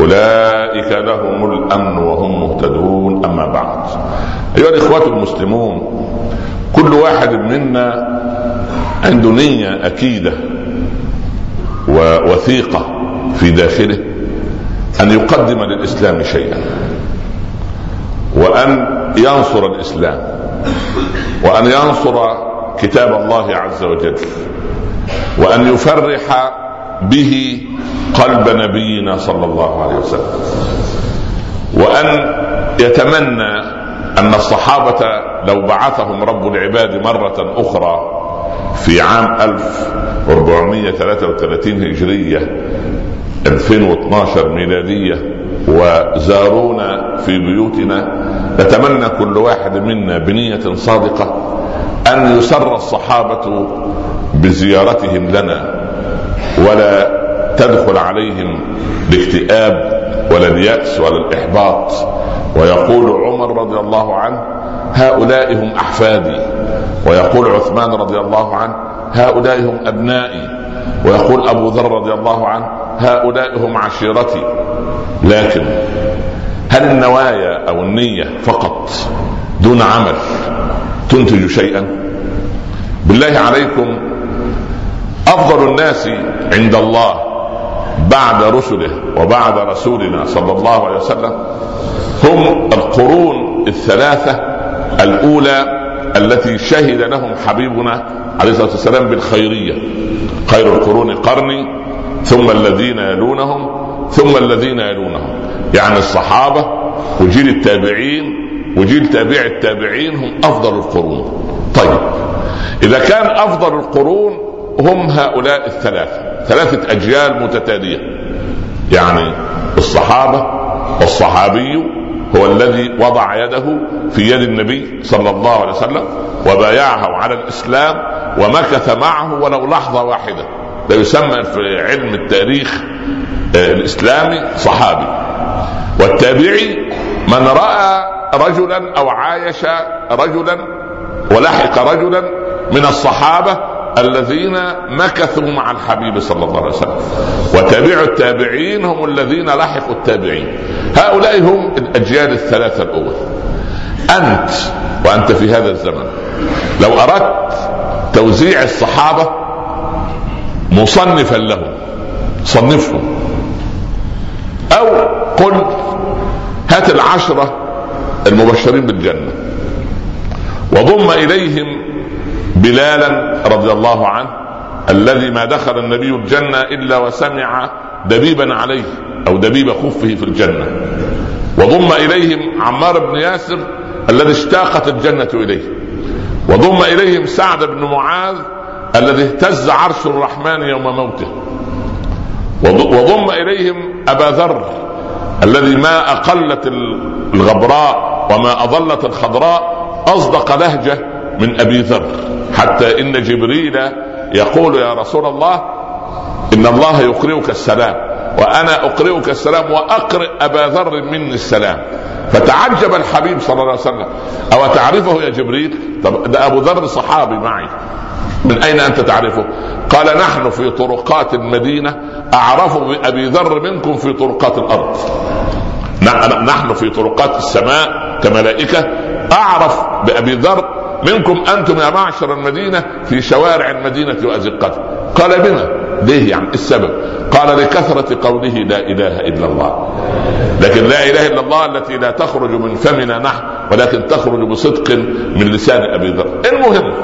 أولئك لهم الأمن وهم مهتدون. أما بعد أيها الإخوة المسلمون كل واحد منا عنده نية أكيدة ووثيقة في داخله أن يقدم للإسلام شيئا وأن ينصر الإسلام وأن ينصر كتاب الله عز وجل وأن يفرح به قلب نبينا صلى الله عليه وسلم. وأن يتمنى أن الصحابة لو بعثهم رب العباد مرة أخرى في عام 1433 هجرية 2012 ميلادية وزارونا في بيوتنا نتمنى كل واحد منا بنية صادقة أن يسر الصحابة بزيارتهم لنا. ولا تدخل عليهم الاكتئاب ولا اليأس ولا الإحباط. ويقول عمر رضي الله عنه هؤلاء هم أحفادي. ويقول عثمان رضي الله عنه هؤلاء هم أبنائي. ويقول أبو ذر رضي الله عنه هؤلاء هم عشيرتي. لكن هل النوايا أو النية فقط دون عمل تنتج شيئا؟ بالله عليكم أفضل الناس عند الله بعد رسله وبعد رسولنا صلى الله عليه وسلم هم القرون الثلاثة الأولى التي شهد لهم حبيبنا عليه الصلاة والسلام بالخيرية خير القرون قرني ثم الذين يلونهم ثم الذين يلونهم. يعني الصحابة وجيل التابعين وجيل تابع التابعين هم أفضل القرون. طيب إذا كان أفضل القرون هم هؤلاء الثلاثه ثلاثة أجيال متتالية. يعني الصحابة والصحابي هو الذي وضع يده في يد النبي صلى الله عليه وسلم وبايعه على الإسلام ومكث معه ولو لحظة واحدة. ده يسمى في علم التاريخ الإسلامي صحابي. والتابعي من رأى رجلا أو عايش رجلا ولحق رجلا من الصحابة الذين مكثوا مع الحبيب صلى الله عليه وسلم. وتابع التابعين هم الذين لحقوا التابعين. هؤلاء هم الأجيال الثلاثة الأول. أنت وأنت في هذا الزمن لو أردت توزيع الصحابة مصنفا لهم صنفهم أو قل هات العشرة المبشرين بالجنة وضم إليهم بلالا رضي الله عنه الذي ما دخل النبي الجنة إلا وسمع دبيبا عليه أو دبيب خفه في الجنة. وضم إليهم عمار بن ياسر الذي اشتاقت الجنة إليه. وضم إليهم سعد بن معاذ الذي اهتز عرش الرحمن يوم موته. وضم إليهم أبا ذر الذي ما أقلت الغبراء وما أضلت الخضراء أصدق لهجة من أبي ذر. حتى إن جبريل يقول يا رسول الله إن الله يقرئك السلام وأنا أقرئك السلام وأقرئ أبا ذر مني السلام. فتعجب الحبيب صلى الله عليه وسلم. أو تعرفه يا جبريل؟ طب ده أبو ذر صحابي معي. من أين أنت تعرفه؟ قال نحن في طرقات المدينة أعرف بأبي ذر منكم في طرقات الأرض. نحن في طرقات السماء كملائكة أعرف بأبي ذر منكم أنتم يا معشر المدينة في شوارع المدينة وازقتها قال بما؟ ليه يعني؟ السبب. قال لكثرة قوله لا إله إلا الله. لكن لا إله إلا الله التي لا تخرج من فمنا نحن ولكن تخرج بصدق من لسان أبي ذر. المهم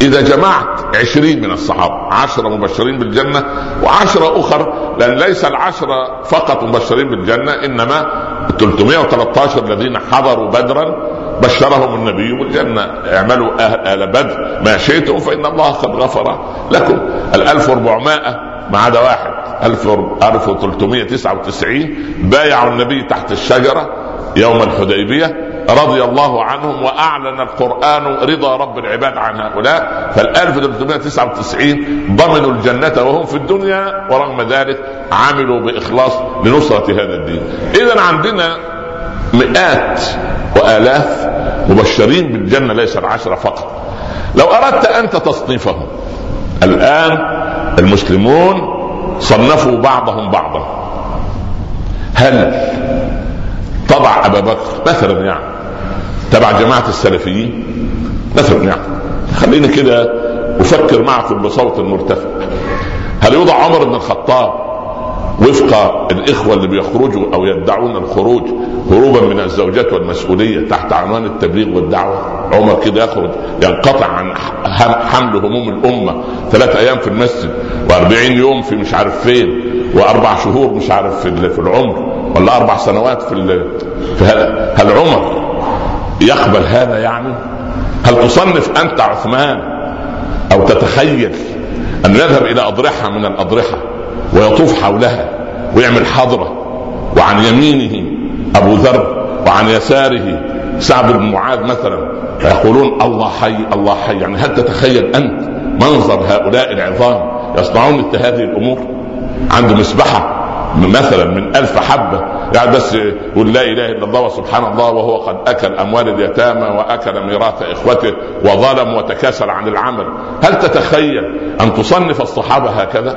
إذا جمعت عشرين من الصحابة عشرة مبشرين بالجنة وعشرة أخر لأن ليس العشرة فقط مبشرين بالجنة إنما 313 الذين حضروا بدرا بشرهم النبي بالجنة اعملوا أهل بدر ما شئتم فإن الله قد غفر لكم. ال 1400 ما عدا واحد. 1399 بايعوا النبي تحت الشجرة يوم الحديبية رضي الله عنهم وأعلن القرآن رضا رب العباد عن هؤلاء. فال 1399 ضمنوا الجنة وهم في الدنيا ورغم ذلك عملوا بإخلاص لنصرة هذا الدين. اذا عندنا مئات وآلاف مبشرين بالجنة ليس العشرة فقط. لو أردت انت تصنيفهم الآن المسلمون صنفوا بعضهم بعضا. هل تضع أبا بكر؟ مثلا يعني. تبع جماعة السلفيين؟ مثلا يعني. خليني كده أفكر معكم بصوت مرتفع هل يوضع عمر بن الخطاب وفق الإخوة اللي بيخرجوا أو يدعون الخروج هروبا من الزوجات والمسؤولية تحت عنوان التبليغ والدعوة. عمر كده يخرج ينقطع عن حمل هموم الأمة. ثلاث أيام في المسجد وأربعين يوم في مش عارف فين وأربع شهور مش عارف في العمر ولا أربع سنوات في في هذا هل عمر يقبل هذا يعني؟ هل تصنف أنت عثمان أو تتخيل أن يذهب إلى أضرحة من الأضرحة؟ ويطوف حولها ويعمل حضرة وعن يمينه أبو ذر وعن يساره سعد بن معاذ مثلا. فيقولون الله حي الله حي. يعني هل تتخيل أنت منظر هؤلاء العظام يصنعون مثل هذه الأمور؟ عنده مسبحه مثلا من ألف حبة. يعني بس يقول لا إله إلا الله وسبحان الله وهو قد أكل أموال اليتامى وأكل ميراث إخوته وظلم وتكاسل عن العمل. هل تتخيل أن تصنف الصحابة هكذا؟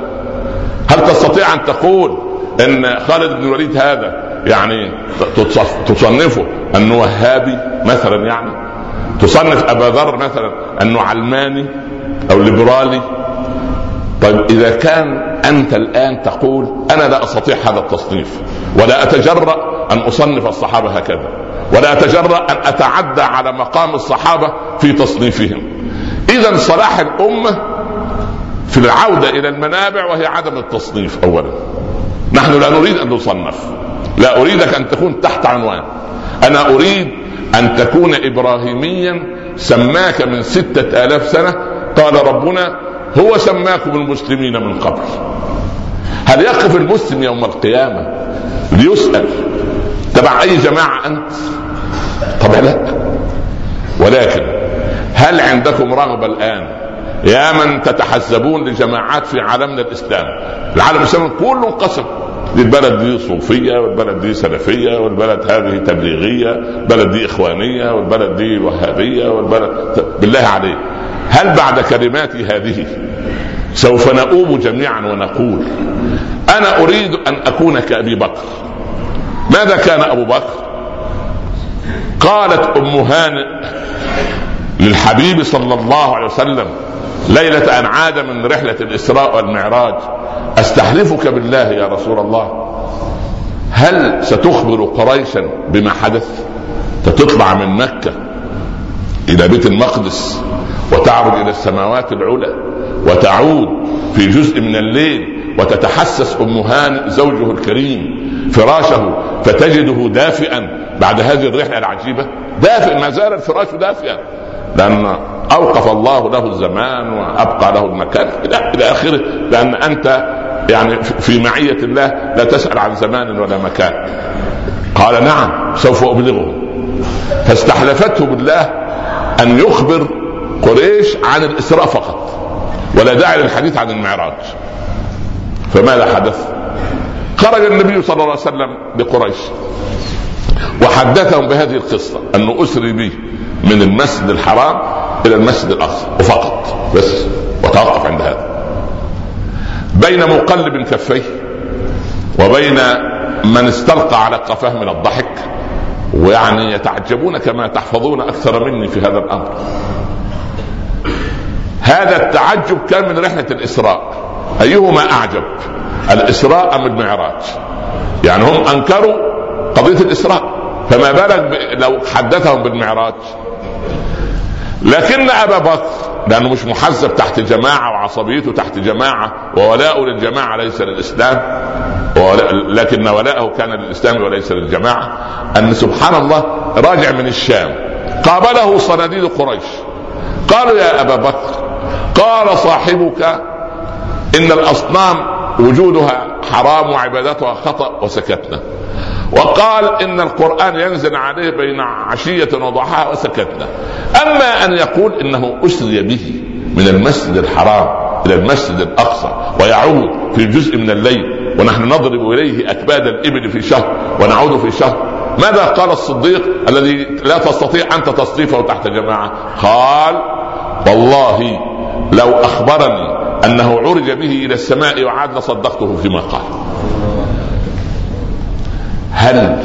هل تستطيع أن تقول أن خالد بن الوليد هذا يعني تصنفه أنه وهابي مثلا يعني؟ تصنف أبا ذر مثلا أنه علماني أو ليبرالي؟ طيب إذا كان أنت الآن تقول أنا لا أستطيع هذا التصنيف ولا أتجرأ أن أصنف الصحابة هكذا ولا أتجرأ أن أتعدى على مقام الصحابة في تصنيفهم. اذا صلاح الأمة في العودة إلى المنابع وهي عدم التصنيف اولا. نحن لا نريد أن نصنف. لا أريدك أن تكون تحت عنوان. أنا أريد أن تكون ابراهيميا سماك من ستة آلاف سنة. قال ربنا هو سماكم المسلمين من قبل. هل يقف المسلم يوم القيامة ليسأل تبع أي جماعة أنت؟ طبعا لا. ولكن هل عندكم رغبة الآن يا من تتحزبون لجماعات في عالمنا الإسلام. العالم الإسلامي كله انقسم. البلد دي صوفية والبلد دي سلفية والبلد هذه تبليغية البلد دي إخوانية والبلد دي وهابية والبلد بالله عليك. هل بعد كلماتي هذه سوف نؤوب جميعا ونقول أنا أريد أن أكون كأبي بكر؟ ماذا كان أبو بكر؟ قالت أم هانئ للحبيب صلى الله عليه وسلم ليلة أن عاد من رحلة الإسراء والمعراج أستحلفك بالله يا رسول الله؟ هل ستخبر قريشا بما حدث؟ تطلع من مكة إلى بيت المقدس وتعرج إلى السماوات العلى وتعود في جزء من الليل وتتحسس أم هانئ زوجه الكريم فراشه فتجده دافئا بعد هذه الرحلة العجيبة. دافئ ما زال الفراش دافئا. لأن أوقف الله له الزمان وأبقى له المكان. إلى إلى آخره. لأن أنت يعني في معية الله لا تسأل عن زمان ولا مكان. قال نعم سوف أبلغه. فاستحلفته بالله أن يخبر قريش عن الإسراء فقط ولا داعي للحديث عن المعراج. فماذا حدث. خرج النبي صلى الله عليه وسلم بقريش وحدثهم بهذه القصة انه أسري به من المسجد الحرام إلى المسجد الأقصى وفقط بس وتوقف عند هذا. بين مقلب كفيه وبين من استلقى على قفاه من الضحك ويعني يتعجبون كما تحفظون أكثر مني في هذا الأمر. هذا التعجب كان من رحلة الإسراء. أيهما أعجب؟ الإسراء أم المعراج؟ يعني هم أنكروا قضية الإسراء فما بالك لو حدثهم بالمعراج؟ لكن أبا بكر لأنه مش محزب تحت جماعة وعصبيته تحت جماعة وولاؤه للجماعة ليس للإسلام لكن ولاءه كان للإسلام وليس للجماعة. أن سبحان الله راجع من الشام قابله صناديد قريش. قالوا يا أبا بكر قال صاحبك إن الأصنام وجودها حرام وعبادتها خطأ وسكتنا. وقال إن القرآن ينزل عليه بين عشية وضحاها وسكتنا. أما أن يقول إنه أسري به من المسجد الحرام إلى المسجد الأقصى ويعود في جزء من الليل ونحن نضرب إليه أكباد الإبل في شهر ونعود في شهر. ماذا قال الصديق الذي لا تستطيع انت تصنيفه تحت جماعة؟ قال والله لو أخبرني أنه عرج به إلى السماء وعاد لصدقته فيما قال. هل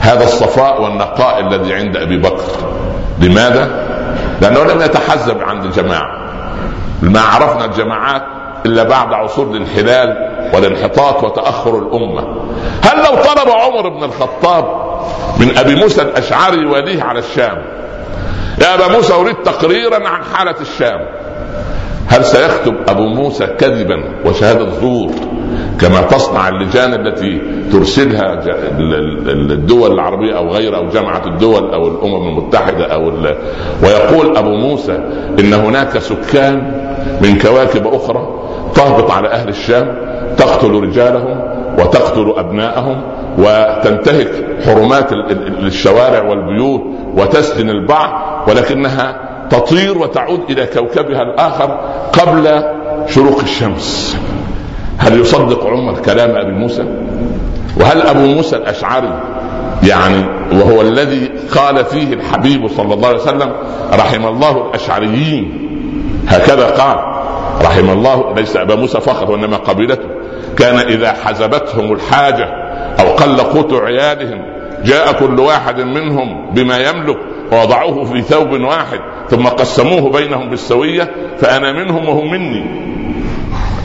هذا الصفاء والنقاء الذي عند أبي بكر لماذا؟ لأنه لم يتحزب عند الجماعة. ما عرفنا الجماعات إلا بعد عصور الانحلال والانحطاط وتأخر الأمة. هل لو طلب عمر بن الخطاب من أبي موسى الأشعري يواليه على الشام؟ يا أبا موسى أريد تقريرا عن حالة الشام. هل سيكتب أبو موسى كذبا وشهاده زور كما تصنع اللجان التي ترسلها الدول العربية أو غيرها أو جامعه الدول أو الأمم المتحدة أو ويقول أبو موسى إن هناك سكان من كواكب أخرى تهبط على أهل الشام تقتل رجالهم وتقتل أبناءهم وتنتهك حرمات الشوارع والبيوت وتسجن البعض ولكنها تطير وتعود إلى كوكبها الآخر قبل شروق الشمس. هل يصدق عمر كلام أبي موسى؟ وهل أبو موسى الأشعري يعني وهو الذي قال فيه الحبيب صلى الله عليه وسلم رحم الله الأشعريين؟ هكذا قال رحم الله ليس أبا موسى فقط وإنما قبيلته. كان إذا حزبتهم الحاجة أو قل قوت عيالهم جاء كل واحد منهم بما يملك ووضعوه في ثوب واحد. ثم قسموه بينهم بالسوية فأنا منهم وهم مني.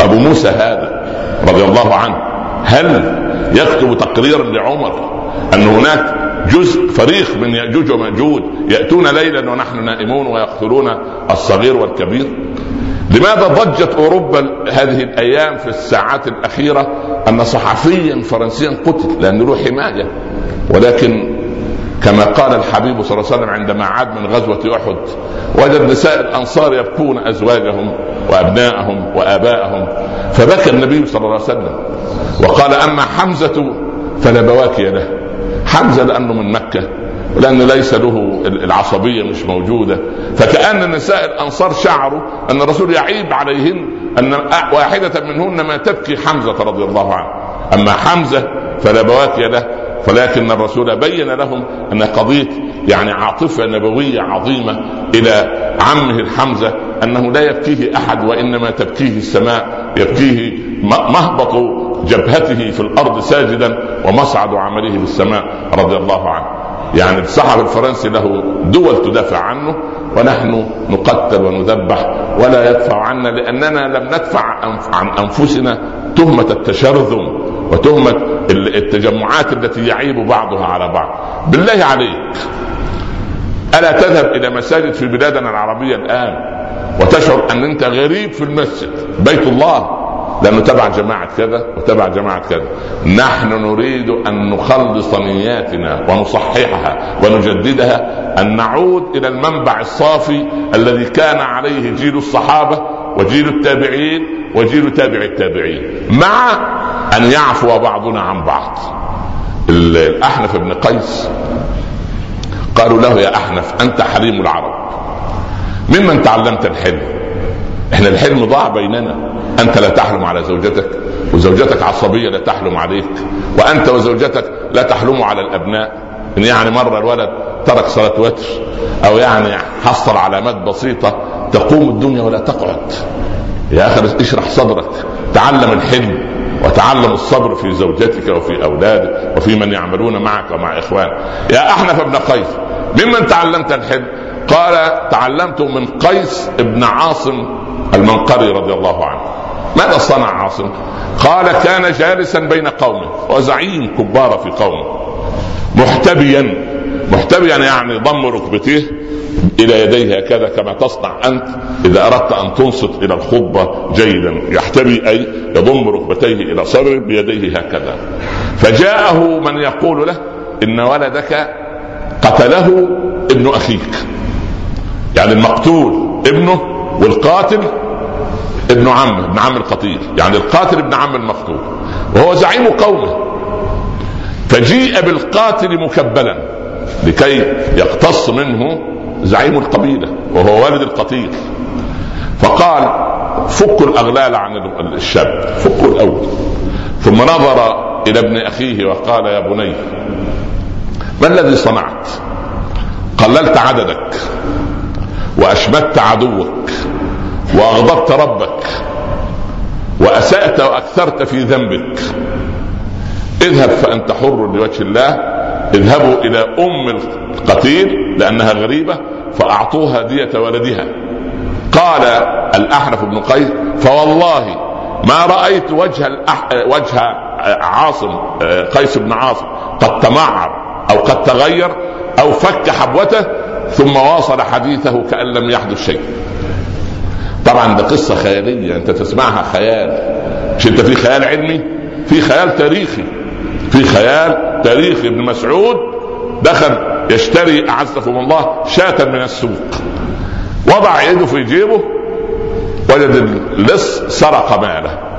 أبو موسى هذا رضي الله عنه هل يكتب تقريرا لعمر أن هناك جزء فريق من يأجوج ومأجوج يأتون ليلا ونحن نائمون ويقتلون الصغير والكبير؟ لماذا ضجت أوروبا هذه الأيام في الساعات الأخيرة أن صحفيا فرنسيا قتل؟ لأن له حماية. ولكن كما قال الحبيب صلى الله عليه وسلم عندما عاد من غزوة أحد وجد نساء الأنصار يبكون أزواجهم وأبناءهم وآباءهم فبكى النبي صلى الله عليه وسلم وقال أما حمزة فلا بواكي له حمزة لأنه من مكة لأنه ليس له العصبية مش موجودة فكأن نساء الأنصار شعروا أن الرسول يعيب عليهن أن واحدة منهن ما تبكي حمزة رضي الله عنه أما حمزة فلا بواكي له ولكن الرسول بين لهم أن قضية يعني عاطفة نبوية عظيمة إلى عمه الحمزة أنه لا يبكيه أحد وإنما تبكيه السماء يبكيه مهبط جبهته في الأرض ساجدا ومصعد عمله في السماء رضي الله عنه. يعني الصحفي الفرنسي له دول تدافع عنه ونحن نقتل ونذبح ولا يدفع عنا لأننا لم ندفع عن أنفسنا تهمة التشرذم وتهمة التجمعات التي يعيب بعضها على بعض. بالله عليك. ألا تذهب إلى مساجد في بلادنا العربية الآن وتشعر أن أنت غريب في المسجد. بيت الله. لأنه تبع جماعة كذا وتبع جماعة كذا. نحن نريد أن نخلص نياتنا ونصححها ونجددها أن نعود إلى المنبع الصافي الذي كان عليه جيل الصحابة وجيل التابعين وجيل تابع التابعين. مع أن يعفو بعضنا عن بعض. الأحنف بن قيس قالوا له يا أحنف أنت حليم العرب. ممن تعلمت الحلم؟ إحنا الحلم ضاع بيننا. أنت لا تحلم على زوجتك وزوجتك عصبية لا تحلم عليك وأنت وزوجتك لا تحلموا على الأبناء. إن يعني مره الولد ترك صلاة وتر أو يعني حصل علامات بسيطة تقوم الدنيا ولا تقعد. يا أخي اشرح صدرك تعلم الحلم. وتعلم الصبر في زوجتك وفي أولادك وفي من يعملون معك ومع إخوانك. يا أحنف بن قيس ممن تعلمت الحلم قال تعلمت من قيس بن عاصم المنقري رضي الله عنه. ماذا صنع عاصم؟ قال كان جالسا بين قومه وزعيم كبار في قومه. محتبيا محتبيا يعني ضم ركبتيه إلى يديه هكذا كما تصنع أنت. إذا أردت أن تنصت إلى الخطبه جيدا يحتبي أي يضم ركبتيه إلى صدره بيديه هكذا. فجاءه من يقول له إن ولدك قتله ابن أخيك. يعني المقتول ابنه والقاتل ابن عم ابن عم القتيل. يعني القاتل ابن عم المقتول. وهو زعيم قومه. فجيء بالقاتل مكبلا لكي يقتص منه زعيم القبيلة وهو والد القتيل. فقال فكوا الأغلال عن الشاب فكوا الأول. ثم نظر إلى ابن أخيه وقال يا بني ما الذي صنعت؟ قللت عددك وأشمت عدوك وأغضبت ربك وأسأت وأكثرت في ذنبك. اذهب فأنت حر لوجه الله اذهبوا إلى أم القتيل لأنها غريبة فأعطوها دية ولدها. قال الأحنف بن قيس فوالله ما رأيت وجه الأح... وجه عاصم قيس بن عاصم. قد تمعر أو قد تغير أو فك حبوته ثم واصل حديثه كأن لم يحدث شيء. طبعا ده قصة خيالية أنت تسمعها خيال. مش أنت في خيال علمي؟ في خيال تاريخي. في خيال تاريخي. ابن مسعود دخل يشتري أعزكم الله شاة من السوق. وضع يده في جيبه وجد اللص سرق ماله.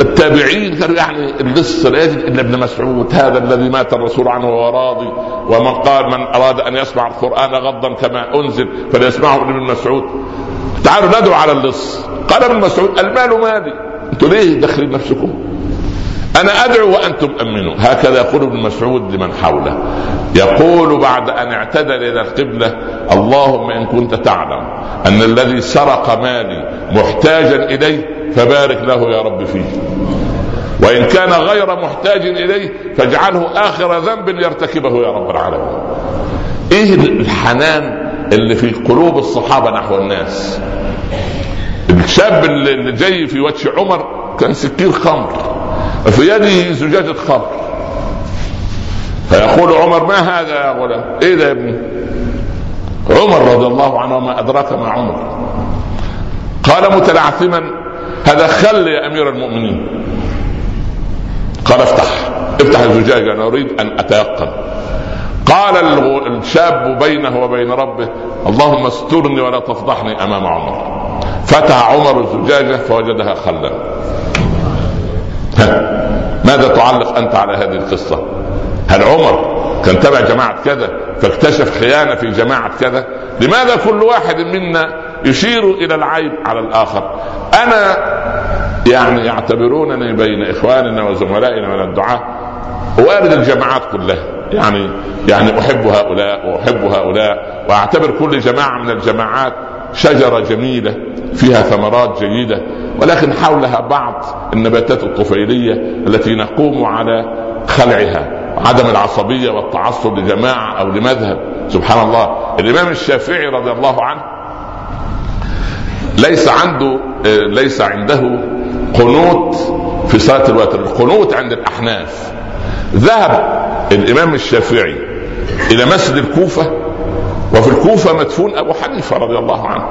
التابعين كانوا يعني اللص لا يجد الا ابن مسعود هذا الذي مات الرسول عنه وهو راضي ومن قال من أراد أن يسمع القرآن غضا كما أنزل فليسمعه ابن مسعود. تعالوا ندعو على اللص. قال ابن مسعود المال مالي. أنتوا ليه داخلين نفسكم أنا أدعو وأنتم امنوا هكذا يقول ابن مسعود لمن حوله. يقول بعد أن اعتدل إلى القبلة اللهم إن كنت تعلم أن الذي سرق مالي محتاجا إليه فبارك له يا رب فيه. وإن كان غير محتاج إليه فاجعله آخر ذنب يرتكبه يا رب العالمين. إيه الحنان اللي في قلوب الصحابة نحو الناس؟ الشاب اللي جاي في وجه عمر كان سكين خمر في يده زجاجة خمر. فيقول عمر ما هذا يا غلام؟ إيه ده يا ابني؟ عمر رضي الله عنه ما أدراك ما عمر. قال متلعثما هذا خل يا أمير المؤمنين. قال افتح افتح الزجاجة أنا أريد أن أتيقن. قال الشاب بينه وبين ربه اللهم استرني ولا تفضحني أمام عمر. فتح عمر الزجاجة فوجدها خلا ماذا تعلق أنت على هذه القصة؟ هل عمر كان تبع جماعة كذا فاكتشف خيانة في جماعة كذا؟ لماذا كل واحد منا يشير إلى العيب على الآخر؟ أنا يعني يعتبرونني بين إخواننا وزملائنا من الدعاة وارد الجماعات كلها يعني يعني أحب هؤلاء وأحب هؤلاء وأعتبر كل جماعة من الجماعات شجرة جميلة فيها ثمرات جيدة ولكن حولها بعض النباتات الطفيلية التي نقوم على خلعها عدم العصبية والتعصب لجماعة أو لمذهب. سبحان الله. الإمام الشافعي رضي الله عنه ليس عنده ليس عنده قنوت في صلاة الوتر القنوت عند الأحناف. ذهب الإمام الشافعي إلى مسجد الكوفة وفي الكوفة مدفون أبو حنيفة رضي الله عنه.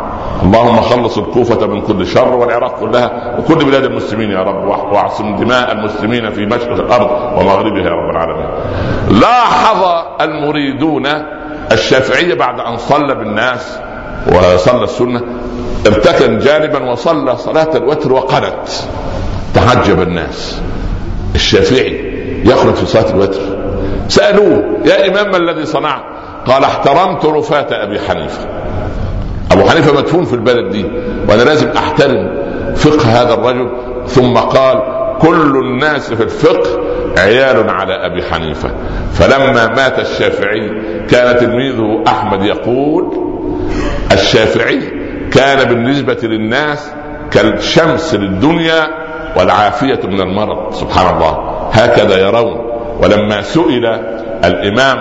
اللهم خلص الكوفة من كل شر والعراق كلها وكل بلاد المسلمين يا رب واعصم دماء المسلمين في مشرق الأرض ومغربها يا رب العالمين. لاحظ المريدون الشافعية بعد أن صلى بالناس وصلى السنة ارتكن جانبا وصلى صلاة الوتر وقنت تعجب الناس. الشافعي يخرج في صلاة الوتر. سألوه يا إمام ما الذي صنعت؟ قال احترمت رفاة أبي حنيفة. أبو حنيفة مدفون في البلد دي وأنا لازم أحترم فقه هذا الرجل. ثم قال كل الناس في الفقه عيال على أبي حنيفة. فلما مات الشافعي كان تلميذه أحمد يقول الشافعي كان بالنسبة للناس كالشمس للدنيا والعافية من المرض. سبحان الله. هكذا يرون. ولما سئل الإمام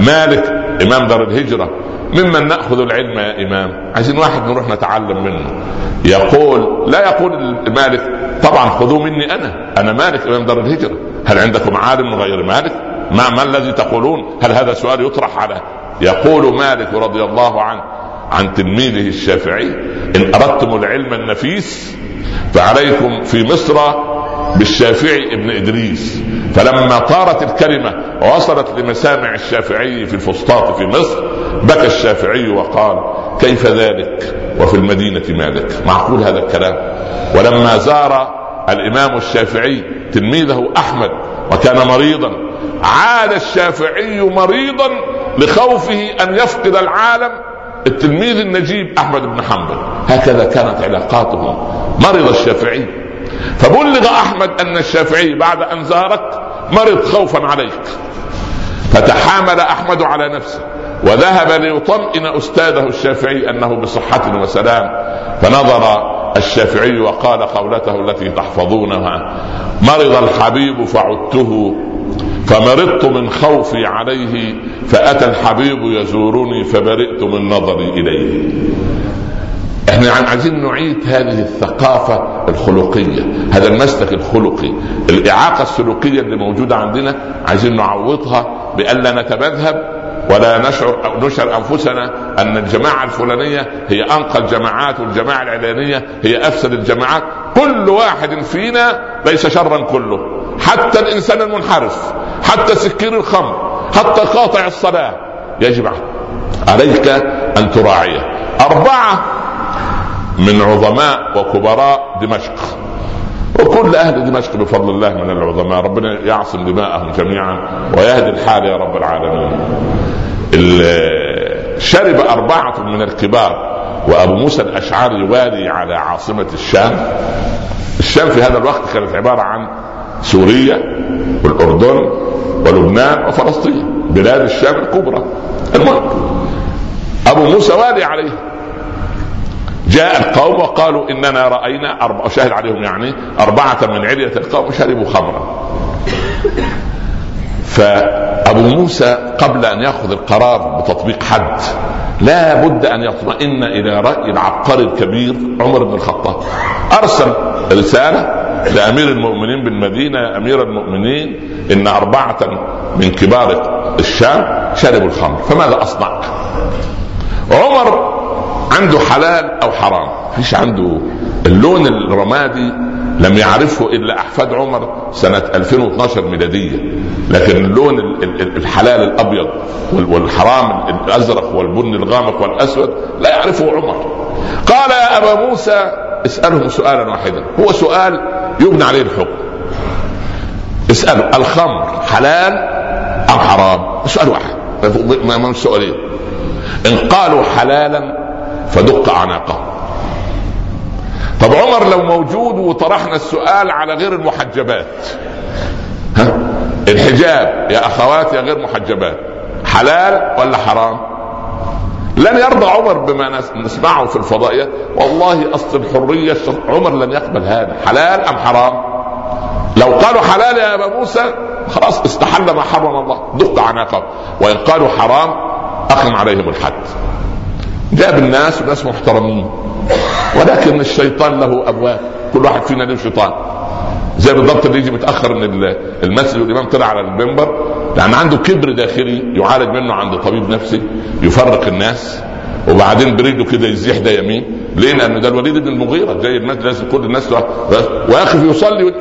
مالك إمام دار الهجرة ممن نأخذ العلم يا إمام. عايزين واحد نروح نتعلم منه. يقول لا يقول مالك طبعا خذوه مني أنا. أنا مالك إمام دار الهجرة. هل عندكم عالم غير مالك؟ ما ما الذي تقولون؟ هل هذا سؤال يطرح على؟ يقول مالك رضي الله عنه عن تلميذه الشافعي إن أردتم العلم النفيس فعليكم في مصر بالشافعي ابن إدريس. فلما طارت الكلمة ووصلت لمسامع الشافعي في الفسطاط في مصر بكى الشافعي وقال كيف ذلك وفي المدينة مالك؟ معقول هذا الكلام. ولما زار الإمام الشافعي تلميذه أحمد وكان مريضا عاد الشافعي مريضا لخوفه أن يفقد العالم التلميذ النجيب أحمد بن حنبل. هكذا كانت علاقاتهم مرض الشافعي. فبلغ أحمد أن الشافعي بعد أن زارك مرض خوفا عليك. فتحامل أحمد على نفسه. وذهب ليطمئن أستاذه الشافعي أنه بصحة وسلام فنظر الشافعي وقال قولته التي تحفظونها مرض الحبيب فعدته فمرضت من خوفي عليه فأتى الحبيب يزورني فبرئت من نظري إليه. إحنا عايزين نعيد هذه الثقافة الخلقية هذا المسلك الخلقي الإعاقة السلوكية اللي موجودة عندنا عايزين نعوضها بالا نتمذهب ولا نشعر أو نشعر أنفسنا أن الجماعة الفلانية هي أنقى الجماعات والجماعة العلانية هي أفسد الجماعات. كل واحد فينا ليس شرا كله. حتى الإنسان المنحرف حتى سكير الخمر حتى قاطع الصلاة. يجب عليك أن تراعيه. أربعة من عظماء وكبراء دمشق. وكل أهل دمشق بفضل الله من العظماء. ربنا يعصم دماءهم جميعا ويهدي الحال يا رب العالمين. شرب أربعة من الكبار وأبو موسى الأشعري والي على عاصمة الشام. الشام في هذا الوقت كانت عبارة عن سوريا والأردن ولبنان وفلسطين بلاد الشام الكبرى. المهم أبو موسى والي عليه جاء القوم وقالوا إننا رأينا أربع شاهد عليهم يعني أربعة من عليه القوم شربوا خمرا فأبو موسى قبل أن يأخذ القرار بتطبيق حد لا بد أن يطمئن إلى رأي العبقري الكبير عمر بن الخطاب أرسل رسالة لأمير المؤمنين بالمدينة أمير المؤمنين إن أربعة من كبار الشام شربوا الخمر فماذا اصنع؟ عمر عنده حلال أو حرام. فيش عنده. اللون الرمادي لم يعرفه إلا أحفاد عمر سنة 2012 ميلادية. لكن اللون الحلال الأبيض والحرام الأزرق والبني الغامق والأسود لا يعرفه عمر. قال يا أبا موسى اسألهم سؤالا واحدا. هو سؤال يبنى عليه الحكم. اساله الخمر حلال أم حرام؟ سؤال واحد. ما سؤالين. إن قالوا حلالا فدق اعناقهم طب عمر لو موجود وطرحنا السؤال على غير المحجبات. ها؟ الحجاب يا أخوات يا غير محجبات. حلال ولا حرام؟ لن يرضى عمر بما نسمعه في الفضائيات والله أصل الحرية عمر لن يقبل هذا. حلال أم حرام؟ لو قالوا حلال يا أبا موسى خلاص استحل ما حرم الله. دق عناقه. وإن قالوا حرام أقم عليهم الحد. جاب الناس وناس محترمين. ولكن الشيطان له أبواب. كل واحد فينا له شيطان. زي بالضبط اللي يجي متأخر من المسجد والإمام طلع على المنبر. لأن عنده كبر داخلي يعالج منه عند طبيب نفسي يفرق الناس وبعدين بريده كده يزيح ده يمين. ليه؟ لأن ده الوليد بن المغيرة جاي المسجد لازم كل الناس واقف يصلي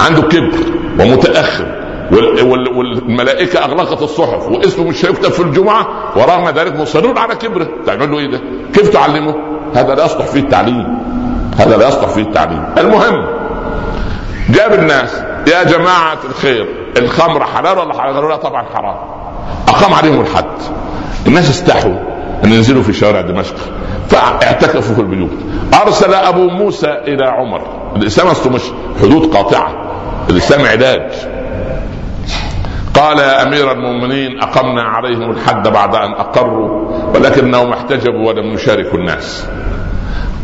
عنده كبر ومتأخر. والملائكة أغلقت الصحف واسمه مش هيكتب في الجمعة ورغم ذلك مصرون على كبره. تعمل له إيه ده؟ كيف تعلمه؟ هذا لا يصلح فيه التعليم. هذا لا يصلح فيه التعليم. المهم جاب الناس يا جماعة الخير الخمر حلال ولا حرام؟ قالوا لا طبعا حرام. أقام عليهم الحد. الناس استحوا أن ينزلوا في شوارع دمشق فاعتكفوا في البيوت. أرسل أبو موسى إلى عمر. الإسلام أصله مش حدود قاطعة الإسلام علاج. قال يا أمير المؤمنين أقمنا عليهم الحد بعد أن أقروا ولكنهم احتجبوا ولم يشاركوا الناس.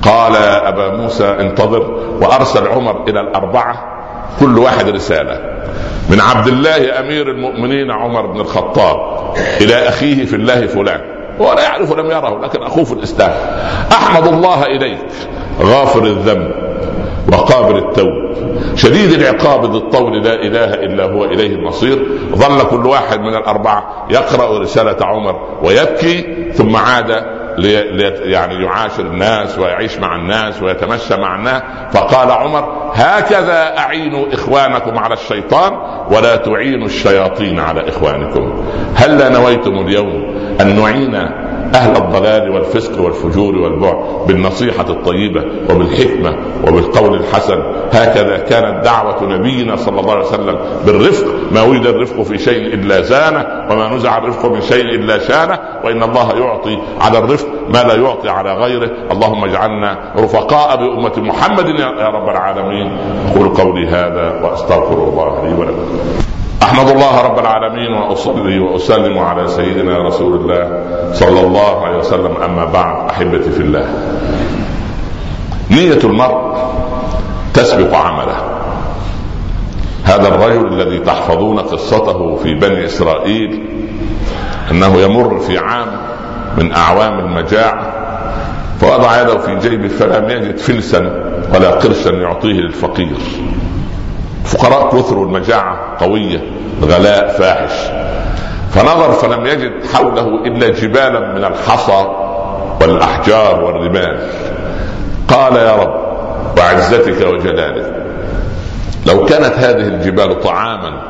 قال يا أبا موسى انتظر وأرسل عمر إلى الأربعة كل واحد رسالة. من عبد الله أمير المؤمنين عمر بن الخطاب إلى أخيه في الله فلان. هو لا يعرف لم يره لكن أخوه في الإسلام. أحمد الله إليك. غافر الذنب. وقابل التوب شديد العقاب ذي الطول لا إله إلا هو إليه المصير. ظل كل واحد من الأربعة يقرأ رسالة عمر ويبكي ثم عاد يعني يعاشر الناس ويعيش مع الناس ويتمشى مع الناس. فقال عمر هكذا أعينوا إخوانكم على الشيطان ولا تعينوا الشياطين على إخوانكم. هل نويتم اليوم أن نعين أهل الضلال والفسق والفجور والبعد بالنصيحة الطيبة وبالحكمة وبالقول الحسن. هكذا كانت دعوة نبينا صلى الله عليه وسلم بالرفق. ما وجد الرفق في شيء إلا زانه وما نزع الرفق من شيء إلا شانه. وإن الله يعطي على الرفق ما لا يعطي على غيره. اللهم اجعلنا رفقاء بأمة محمد يا رب العالمين. أقول قولي هذا وأستغفر الله لي ولكم. احمد الله رب العالمين وأصلي وأسلم على سيدنا رسول الله صلى الله عليه وسلم. أما بعد أحبتي في الله نية المرء تسبق عمله. هذا الرجل الذي تحفظون قصته في بني إسرائيل أنه يمر في عام من أعوام المجاعة فوضع يده في جيبه فلم يجد فلسا ولا قرشا يعطيه للفقير. فقراء كثر والمجاعة قوية غلاء فاحش. فنظر فلم يجد حوله إلا جبالا من الحصى والأحجار والرمال. قال يا رب وعزتك وجلالك لو كانت هذه الجبال طعاما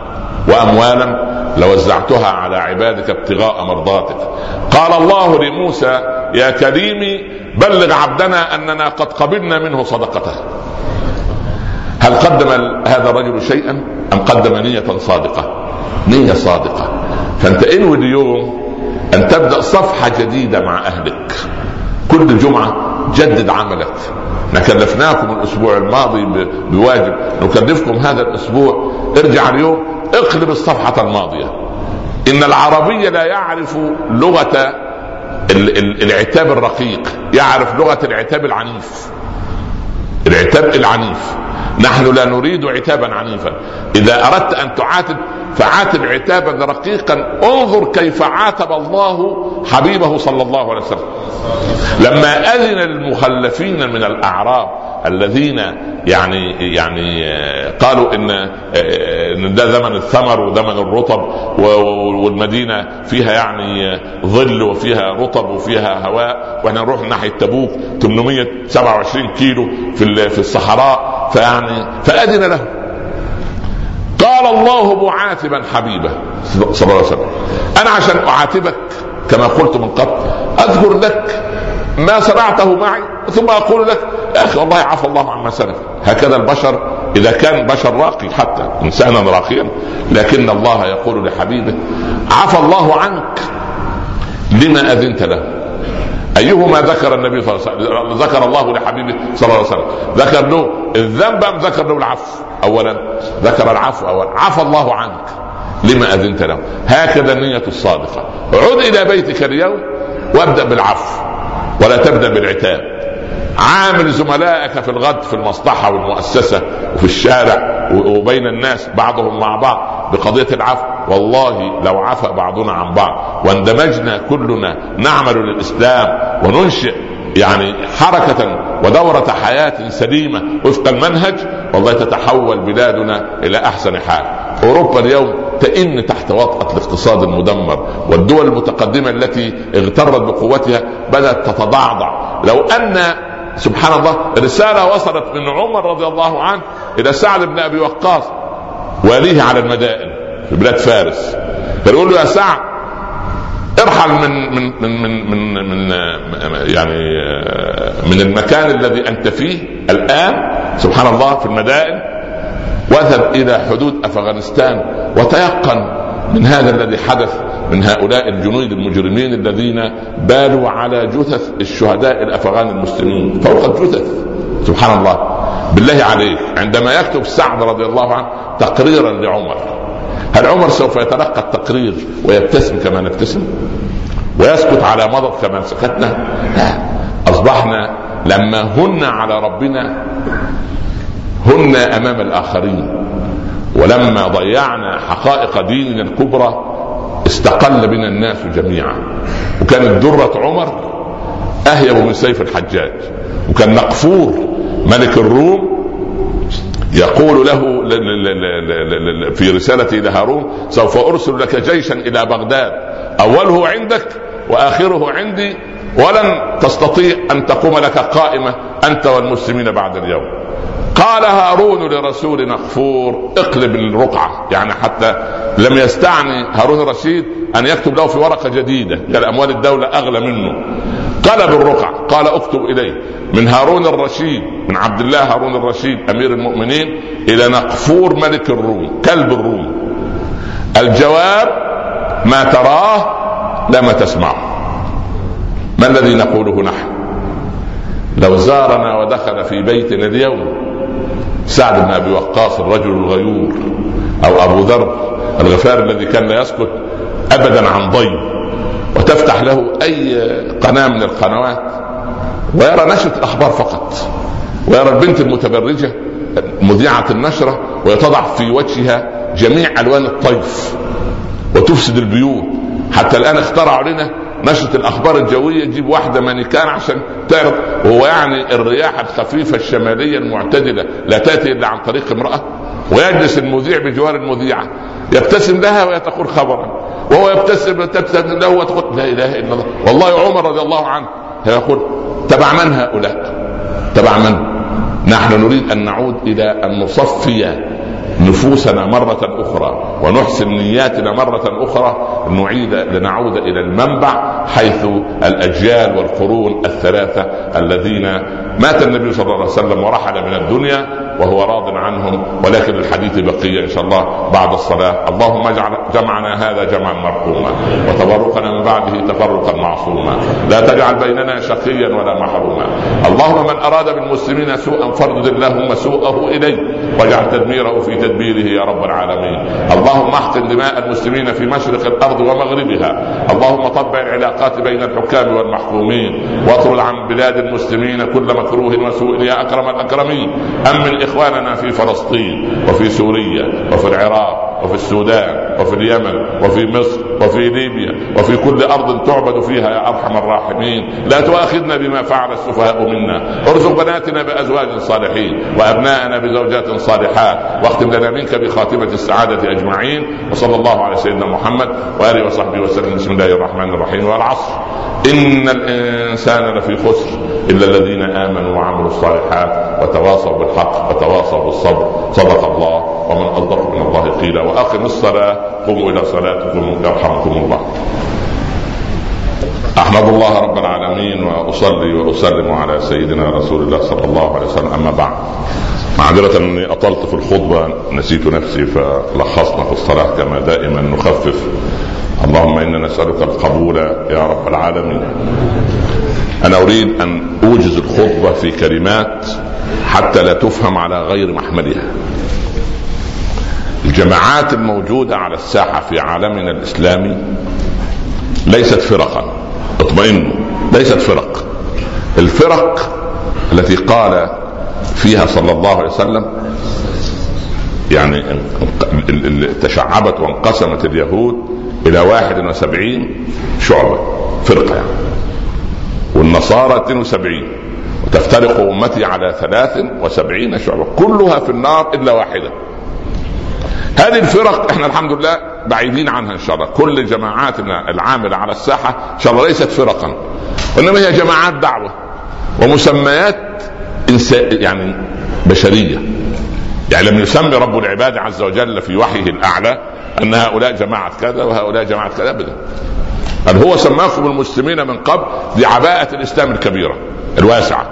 وأموالا لوزعتها على عبادك ابتغاء مرضاتك. قال الله لموسى يا كريمي بلغ عبدنا أننا قد قبلنا منه صدقته. هل قدم هذا الرجل شيئا أم قدم نية صادقة؟ نية صادقة. فأنت انوي اليوم أن تبدأ صفحة جديدة مع أهلك. كل جمعة جدد عملك. كلفناكم الأسبوع الماضي بواجب. نكلفكم هذا الأسبوع. ارجع اليوم اقلب الصفحة الماضية. إن العربي لا يعرف لغة العتاب الرقيق. يعرف لغة العتاب العنيف. العتاب العنيف. نحن لا نريد عتابا عنيفا. إذا أردت أن تعاتب فعاتب عتابا رقيقا. انظر كيف عاتب الله حبيبه صلى الله عليه وسلم. لما أذن المخلفين من الأعراب الذين يعني يعني قالوا إن إن ده زمن الثمر وزمن الرطب والمدينة فيها يعني ظل وفيها رطب وفيها هواء وإحنا نروح ناحية تبوك 827 كيلو في في الصحراء فيعني فأذن له. قال الله معاتبا حبيبه. صلى الله عليه وسلم. أنا عشان أعاتبك كما قلت من قبل أذكر لك ما صنعته معي ثم أقول لك يا أخي والله عفى الله عما سلف. هكذا البشر إذا كان بشر راقي حتى إنسانا راقيا لكن الله يقول لحبيبه عفى الله عنك لما أذنت له. أيهما ذكر النبي صلى الله عليه وسلم ذكر الله لحبيبه صلى الله عليه وسلم. ذكر له الذنب أم ذكر له العفو؟ اولا ذكر العفو اولا. عفى الله عنك لما أذنت له. هكذا النية الصادقة. عد إلى بيتك اليوم وابدأ بالعفو. ولا تبدأ بالعتاب. عامل زملائك في الغد في المصلحة والمؤسسة وفي الشارع وبين الناس بعضهم مع بعض بقضية العفو. والله لو عفى بعضنا عن بعض. واندمجنا كلنا نعمل للإسلام وننشئ يعني حركة ودورة حياة سليمة وفق المنهج. والله تتحول بلادنا إلى أحسن حال. أوروبا اليوم تئن تحت وطأة الاقتصاد المدمر والدول المتقدمة التي اغترت بقوتها بدأت تتضعضع. لو أن سبحان الله رسالة وصلت من عمر رضي الله عنه إلى سعد بن أبي وقاص واليه على المدائن في بلاد فارس. فيقول له يا سعد ارحل من من من من من, من يعني من المكان الذي أنت فيه الآن سبحان الله في المدائن واذهب إلى حدود أفغانستان وتيقن من هذا الذي حدث من هؤلاء الجنود المجرمين الذين بالوا على جثث الشهداء الأفغان المسلمين فوق الجثث. سبحان الله. بالله عليك. عندما يكتب سعد رضي الله عنه تقريرا لعمر. هل عمر سوف يتلقى التقرير ويبتسم كما نبتسم؟ ويسكت على مضض كما سكتنا؟ أصبحنا لما هن على ربنا هن أمام الآخرين. ولما ضيعنا حقائق ديننا الكبرى استقل بنا الناس جميعا. وكانت درة عمر أهيب من سيف الحجاج. وكان نقفور ملك الروم يقول له في رسالته إلى هارون سوف أرسل لك جيشا إلى بغداد. أوله عندك وآخره عندي. ولن تستطيع أن تقوم لك قائمة أنت والمسلمين بعد اليوم. قال هارون لرسول مغفور اقلب الرقعة. يعني حتى لم يستعني هارون الرشيد أن يكتب له في ورقة جديدة قال أموال الدولة أغلى منه. قلب الرقعه قال اكتب إليه. من هارون الرشيد من عبد الله هارون الرشيد أمير المؤمنين إلى نقفور ملك الروم كلب الروم. الجواب ما تراه لا ما تسمعه ما الذي نقوله نحن؟ لو زارنا ودخل في بيتنا اليوم سعد بن أبي وقاص الرجل الغيور أو أبو ذر الغفار الذي كان لا يسكت ابدا عن ضيف وتفتح له أي قناة من القنوات ويرى نشرة الأخبار فقط ويرى البنت المتبرجة مذيعة النشرة ويتضع في وجهها جميع ألوان الطيف وتفسد البيوت حتى الآن اخترعوا لنا نشرة الأخبار الجوية تجيب واحدة مانيكان عشان تعرف. وهو يعني الرياح الخفيفة الشمالية المعتدلة لا تأتي إلا عن طريق امرأة. ويجلس المذيع بجوار المذيعة. يبتسم لها وهي تقول خبرا. وهو يبتسم تبتسم له وتقول لا إله إلا الله. والله عمر رضي الله عنه يقول تبع من هؤلاء؟ تبع من؟ نحن نريد أن نعود إلى أن نصفي نفوسنا مرة أخرى ونحسن نياتنا مرة أخرى نعيد لنعود إلى المنبع حيث الأجيال والقرون الثلاثة الذين مات النبي صلى الله عليه وسلم ورحل من الدنيا وهو راض عنهم ولكن الحديث بقية إن شاء الله بعد الصلاة. اللهم اجعل جمعنا هذا جمعا مرحوما وتبرقنا من بعده تفرقا معصوما. لا تجعل بيننا شقيا ولا محروما. اللهم من أراد بالمسلمين سوءا فردد اللهم سوءه إليه. واجعل تدميره في تدبيره يا رب العالمين. اللهم احقن دماء المسلمين في مشرق الأرض ومغربها. اللهم طبع العلاقات بين الحكام والمحكومين. واطرد عن بلاد المسلمين كل مكروه وسوء يا أكرم الأكرمين. أمن إخواننا في فلسطين وفي سوريا وفي العراق وفي السودان وفي اليمن وفي مصر وفي ليبيا وفي كل أرض تعبد فيها يا أرحم الراحمين. لا تؤاخذنا بما فعل السفهاء منا. ارزق بناتنا بأزواج صالحين وأبناءنا بزوجات صالحات واختم لنا منك بخاتمة السعادة أجمعين. وصلى الله على سيدنا محمد وآله وصحبه وسلم. بسم الله الرحمن الرحيم. والعصر. إن الإنسان لفي خسر إلا الذين آمنوا وعملوا الصالحات وتواصوا بالحق وتواصوا بالصبر. صدق الله. ومن أصدق قيلا وأقم الصلاة. قوموا إلى صلاتكم يرحمكم الله. أحمد الله رب العالمين وأصلي وأسلم على سيدنا رسول الله صلى الله عليه وسلم. أما بعد معذرة أني أطلت في الخطبة نسيت نفسي فلخصنا في الصلاة كما دائما نخفف. اللهم إنا نسألك القبول يا رب العالمين. أنا أريد أن أوجز الخطبة في كلمات حتى لا تفهم على غير محملها. الجماعات الموجودة على الساحة في عالمنا الإسلامي ليست فرقا. اطمئنوا ليست فرق. الفرق التي قال فيها صلى الله عليه وسلم يعني تشعبت وانقسمت اليهود إلى واحد وسبعين شعبة فرقة يعني. والنصارى 72 وتفترق أمتي على ثلاث وسبعين شعبة كلها في النار إلا واحدة. هذه الفرق إحنا الحمد لله بعيدين عنها إن شاء الله. كل جماعاتنا العاملة على الساحة إن شاء الله ليست فرقا. وإنما هي جماعات دعوة ومسميات يعني بشرية. يعني لم يسمي رب العباد عز وجل في وحيه الأعلى أن هؤلاء جماعة كذا وهؤلاء جماعة كذا ابدا. بل هو سماكم المسلمين من قبل بعباءة الإسلام الكبيرة الواسعة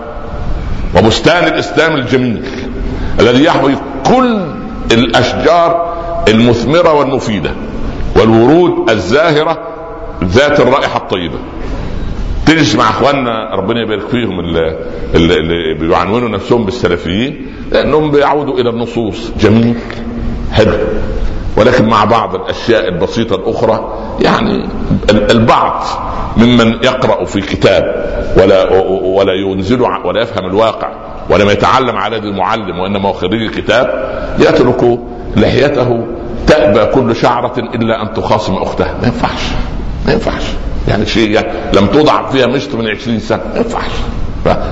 وبستان الإسلام الجميل الذي يحوي كل الأشجار المثمرة والمفيدة والورود الزاهرة ذات الرائحة الطيبة. تجلس مع أخواننا ربنا يبارك فيهم اللي, اللي بيعنونوا نفسهم بالسلفيين لأنهم بيعودوا إلى النصوص. جميل حلو. ولكن مع بعض الأشياء البسيطة الأخرى يعني البعض ممن يقرأ في كتاب ولا ولا ينزل ولا يفهم الواقع. ولم يتعلم على يد المعلم وإنما هو خريج الكتاب يترك لحيته تأبى كل شعرة إلا أن تخاصم أختها ما ينفعش ما ينفعش. يعني شيء يعني لم توضع فيها مشط من عشرين سنة. ما ينفعش.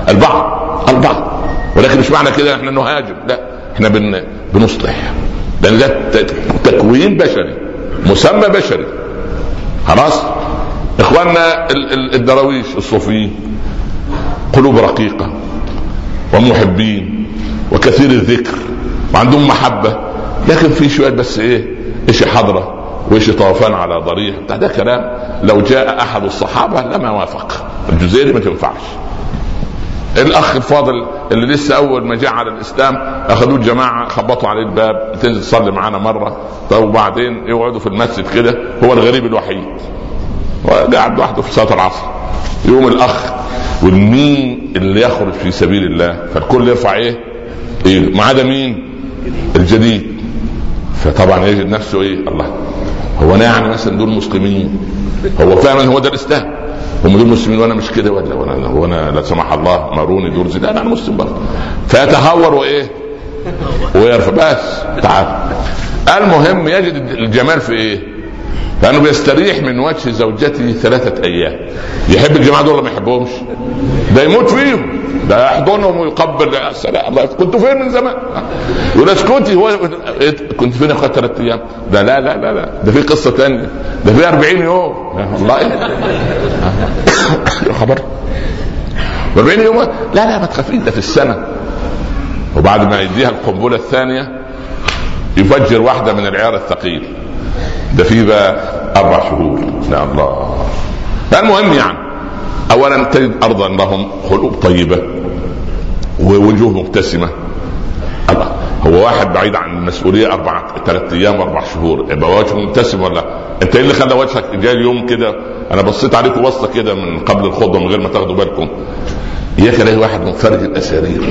البعض البعض. ولكن مش معنى كده إحنا نهاجم. لا إحنا بن بنصلح. لأن ده تكوين بشري مسمى بشري. خلاص؟ إخواننا الدراويش الصوفيين قلوب رقيقة. ومحبين وكثير الذكر وعندهم محبة لكن في شوية بس إيه إيش حضرة وإيش طوفان على ضريح. ده كلام. لو جاء أحد الصحابة لما وافق الجزيري ما تنفعش. الأخ الفاضل اللي لسه أول ما جاء على الإسلام أخذوه الجماعه خبطوا عليه الباب تنزل تصلي معانا مرة. طب وبعدين يقعدوا في المسجد كده هو الغريب الوحيد. وقاعد لوحده في صلاه العصر يقوم الأخ والمين اللي يخرج في سبيل الله. فالكل يرفع إيه؟ إيه؟ ما عدا مين؟ الجديد. فطبعا يجد نفسه إيه؟ الله. هو أنا يعني مثلا دول مسلمين. هو فعلا هو ده الإسلام. هم دول مسلمين. وأنا مش كده. ولا وأنا وأنا لا سمح الله ماروني دول لا أنا مسلم برضه. فيتهور وإيه؟ ويرفع. بس. تعال. المهم يجد الجمال في إيه؟ لأنه بيستريح من وجه زوجته ثلاثة أيام. يحب الجماعة دول ولا ما يحبهمش؟ ده يموت فيهم. ده يحضنهم ويقبل. يا سلام. الله كنت فين من زمان؟ يقول اسكتي. هو؟ كنت فين اخوات ثلاث أيام؟ ده لا لا لا لا. ده في قصة ثانية ده في 40 يوم. الله. يا خبر. 40 يوم. لا لا ما تخافيش. ده في السنة. وبعد ما يديها القنبلة الثانية يفجر واحدة من العيار الثقيل. ده في بقى أربع شهور. يا الله. المهم يعني. اولا تجد ارضا لهم قلوب طيبة ووجوه مبتسمة. الله. هو واحد بعيد عن المسؤولية أربع ثلاث أيام أربع شهور. يبقى وجهه مبتسم ولا؟ أنت إيه اللي خلى وجهك جاي اليوم كده؟ أنا بصيت عليكم بصه كده من قبل الخطبة من غير ما تاخدوا بالكم. اياك الاقي واحد منفرج الأسارير.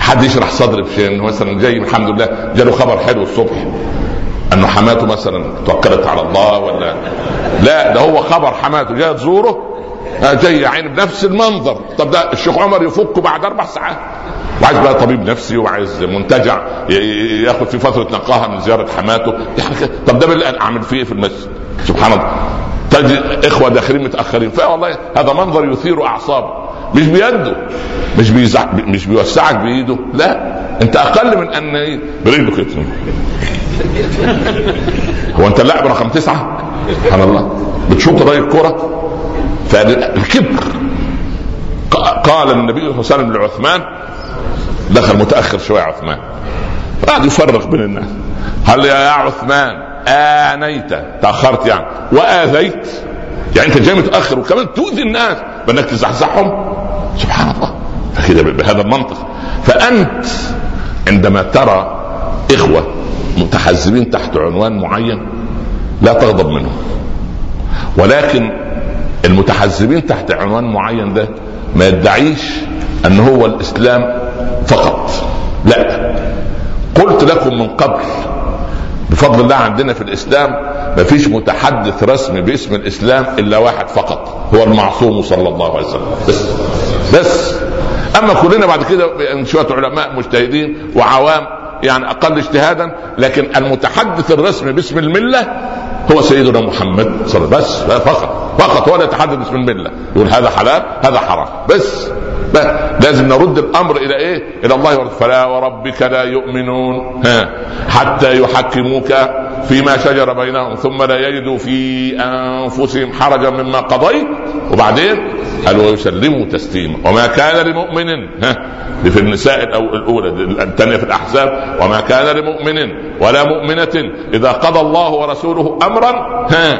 حد يشرح صدري بشيء؟ مثلا جاي الحمد لله جاله خبر حلو الصبح. انه حماته مثلا توكلت على الله ولا؟ لا ده هو خبر حماته جاي تزوره آه، جاي عين بنفس المنظر. طب ده الشيخ عمر يفك بعد أربع ساعات. وعايز بقى طبيب نفسي وعايز منتجع ياخذ في فترة نقاهة من زيارة حماته. يعني طب ده بالله أعمل فيه إيه في المسجد؟ سبحان الله. تجد إخوة داخلين متأخرين. فوالله هذا منظر يثير أعصابه. مش بيده مش بيزع مش بيوسعك بإيده. لا. انت أقل من ان كده هو انت اللاعب رقم تسعة؟ سبحان الله. بتشوط راي الكره فالكبر قال النبي صلى الله عليه وسلم لعثمان دخل متأخر شوية عثمان. قاعد يفرق بين الناس. هل يا عثمان آنيت؟ تأخرت يعني. وآذيت؟ يعني أنت جاي متأخر وكمان تؤذي الناس بأنك تزحزحهم؟ سبحان الله. فكده بهذا المنطق. فأنت عندما ترى إخوة متحزبين تحت عنوان معين لا تغضب منهم ولكن المتحزبين تحت عنوان معين ده ما يدعيش أن هو الإسلام فقط. لا. قلت لكم من قبل بفضل الله عندنا في الإسلام ما فيش متحدث رسمي باسم الإسلام إلا واحد فقط هو المعصوم صلى الله عليه وسلم. بس. بس. أما كلنا بعد كده شوية علماء مجتهدين وعوام يعني أقل اجتهادا لكن المتحدث الرسمي باسم الملة هو سيدنا محمد صلى الله عليه وسلم. بس فقط. فقط هو يتحدث باسم الملة. يقول هذا حلال هذا حرام. بس لازم نرد الأمر إلى إيه؟ إلى الله. فلا وربك لا يؤمنون. ها حتى يحكموك فيما شجر بينهم ثم لا يجدوا في أنفسهم حرجا مما قضيت. وبعدين قال ويسلموا تسليما. وما كان لمؤمن ها دي في النساء الأولى الثانية في الأحزاب. وما كان لمؤمن ولا مؤمنة إذا قضى الله ورسوله أمرا ها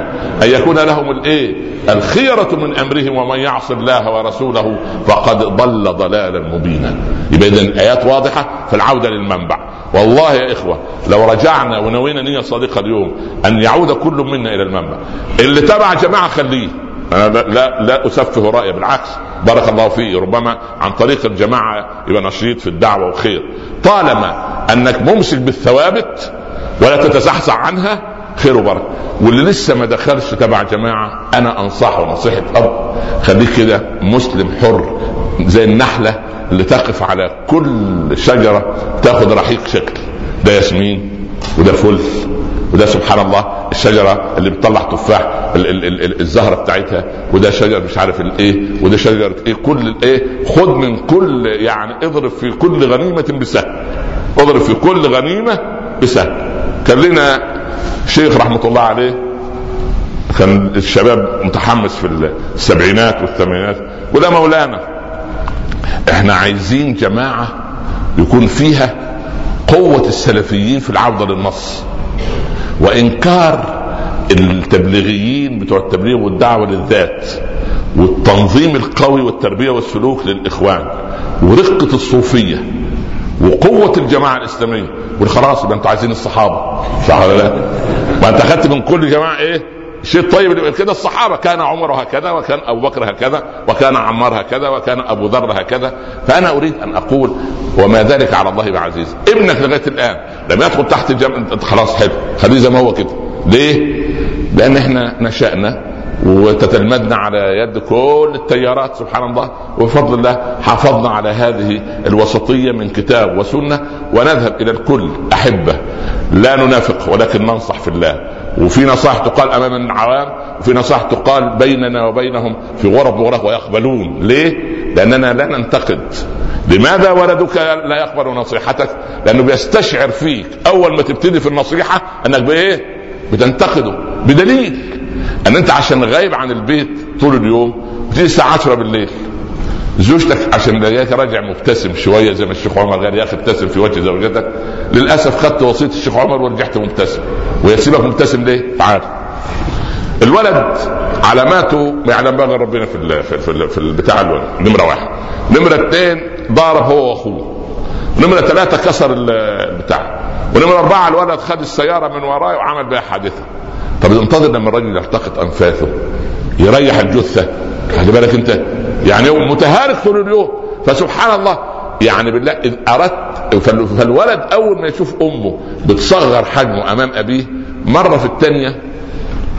أن يكون لهم الإيه؟ الخيرة من أمرهم ومن يعص الله ورسوله فقد ضل ضلالا مبينا. يبقى اذا الايات واضحة في العودة للمنبع. والله يا إخوة لو رجعنا ونوينا نية صادقة اليوم أن يعود كل منا إلى المنبع اللي تبع جماعة خليه. أنا لا لا أسفه رأيي بالعكس. بارك الله فيه. ربما عن طريق الجماعة يبقى نشيط في الدعوة وخير. طالما أنك ممسك بالثوابت ولا تتزحزح عنها خير وبركة. واللي لسه ما دخلش تبع جماعة أنا أنصحه نصيحة أب. خليك كده مسلم حر زي النحلة اللي تقف على كل شجرة تاخذ رحيق شكل. ده ياسمين وده فل وده سبحان الله الشجرة اللي بتطلع تفاح الزهرة بتاعتها وده شجر مش عارف الايه وده شجر إيه كل الايه خد من كل يعني اضرب في كل غنيمة بسهم اضرب في كل غنيمة بسهم. كان لنا شيخ رحمة الله عليه كان الشباب متحمس في السبعينات والثمانينات وده مولانا. إحنا عايزين جماعة يكون فيها قوة السلفيين في العودة للنص وإنكار التبليغيين بتوع التبليغ والدعوة للذات والتنظيم القوي والتربية والسلوك للإخوان ورقة الصوفية وقوة الجماعة الإسلامية والخلاص يبقى أنتوا عايزين الصحابة صح ولا لا؟ ما انت اخذت من كل جماعة إيه؟ شيء طيب كده. الصحابة كان عمر هكذا وكان أبو بكر هكذا وكان عمار هكذا وكان أبو ذر هكذا. فأنا أريد أن أقول وما ذلك على الله بعزيز. ابنك لغاية الآن لم يدخل تحت الجامعة خلاص حلو. خليه زي ما هو كده. ليه؟ لأن إحنا نشأنا وتتلمذنا على يد كل التيارات سبحان الله. وبفضل الله حافظنا على هذه الوسطية من كتاب وسنة. ونذهب إلى الكل أحبة. لا ننافق ولكن ننصح في الله. وفي نصائح تقال أمام العوام وفي نصائح تقال بيننا وبينهم في غرف وغرف ويقبلون ليه؟ لأننا لا ننتقد لماذا ولدك لا يقبل نصيحتك؟ لأنه بيستشعر فيك أول ما تبتدي في النصيحة أنك بإيه؟ بتنتقده بدليل أن أنت عشان غايب عن البيت طول اليوم بتيجي الساعة 10 بالليل زوجتك عشان راجع مبتسم شوية زي ما الشيخ عمر قال يا أخي ابتسم في وجه زوجتك. للأسف خدت وصية الشيخ عمر ورجعت مبتسم. ويسيبك مبتسم ليه؟ تعال. الولد علاماته ما يعلم بها ربنا في ال في, ال في البتاع الولد. نمرة واحد. نمرة اثنين ضارب هو وأخوه. نمرة ثلاثة كسر البتاع ونمرة أربعة الولد خد السيارة من وراه وعمل بها حادثة. طب انتظر لما الراجل يلتقط أنفاسه يريح الجثة. خلي بالك انت. يعني هو متهالك طول اليوم. فسبحان الله يعني بالله إذ أردت فالولد أول ما يشوف أمه بتصغر حجمه أمام أبيه مرة في الثانية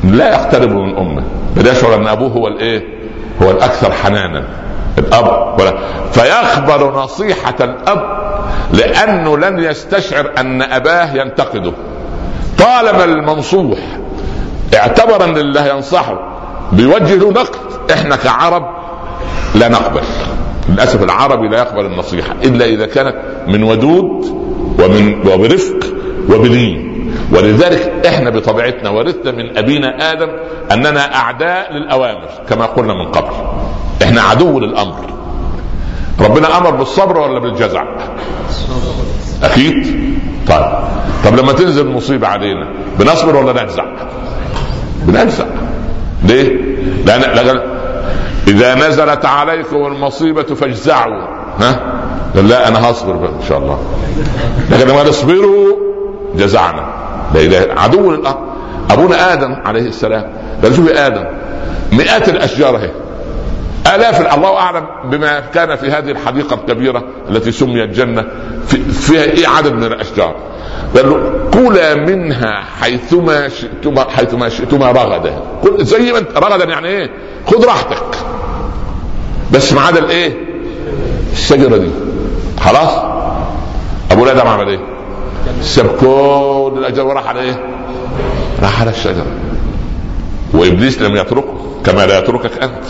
لا يقترب من أمه. بل يشعر أن أبوه هو الإيه؟ هو الأكثر حنانا. الأب ولا. فيقبل نصيحة الأب لأنه لن يستشعر أن أباه ينتقده. طالما المنصوح اعتبر ان الله ينصحه بيوجه له نقد إحنا كعرب لا نقبل. للأسف العربي لا يقبل النصيحة إلا إذا كانت من ودود ومن وبرفق وبلين ولذلك إحنا بطبيعتنا ورثنا من أبينا آدم أننا أعداء للأوامر كما قلنا من قبل. إحنا عدو للأمر. ربنا أمر بالصبر ولا بالجزع؟ أكيد؟ طيب. طب لما تنزل مصيبة علينا بنصبر ولا نجزع؟ بنجزع. ليه؟ لأن إذا نزلت عليكم المصيبة فاجزعوا. ها؟ قال لا أنا هصبر إن شاء الله. لكن لما تصبروا جزعنا. لا إله عدو للارض أبونا آدم عليه السلام. قال شوفي آدم مئات الأشجار أهي. آلاف الله أعلم بما كان في هذه الحديقة الكبيرة التي سميت جنة في فيها إيه عدد من الأشجار؟ قال له كلا منها حيثما شئتما حيثما شئتما رغدا. زي ما انت رغدا يعني إيه؟ خذ راحتك. بس ما عدا الايه؟ الشجره دي. خلاص؟ أبو الادم عمل إيه؟ ساب كل الأجر وراح على إيه؟ راح على الشجره وإبليس لم يتركه كما لا يتركك أنت.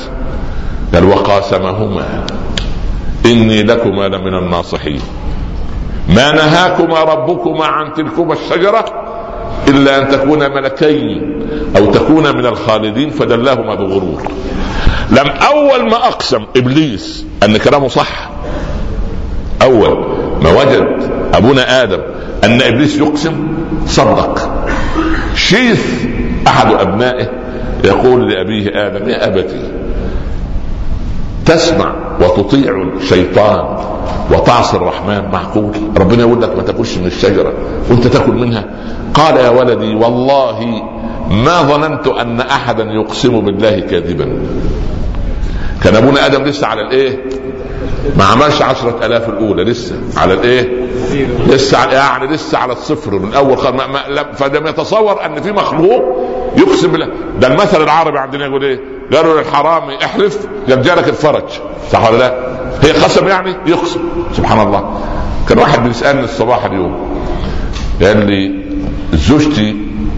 قال وقاسمهما إني لكما لمن الناصحين. ما نهاكما ربكما عن تلكما الشجره إلا أن تكونا ملكين أو تكونا من الخالدين فدلاهما بغرور. لم أول ما أقسم إبليس أن كلامه صح. أول ما وجد أبونا آدم أن إبليس يقسم صدق. شيث أحد أبنائه يقول لأبيه آدم يا أبتي تسمع وتطيع الشيطان وتعصي الرحمن معقول. ربنا يقول لك ما تاكلش من الشجرة وانت تاكل منها. قال يا ولدي والله ما ظننت أن أحدا يقسم بالله كاذبا. كان أبونا آدم لسه على الإيه؟ ما عملش عشرة ألاف الأولى لسه على الإيه؟ لسه على يعني لسه على الصفر من خل... ما... ما... فلم يتصور أن في مخلوق يقسم بالله. ده المثل العربي عندنا يقول إيه؟ قالوا للحرامي احلف قال جالك الفرج. صح ولا لا؟ هي قسم يعني يقسم سبحان الله كان واحد بيسألني الصباح اليوم قال لي زوجتي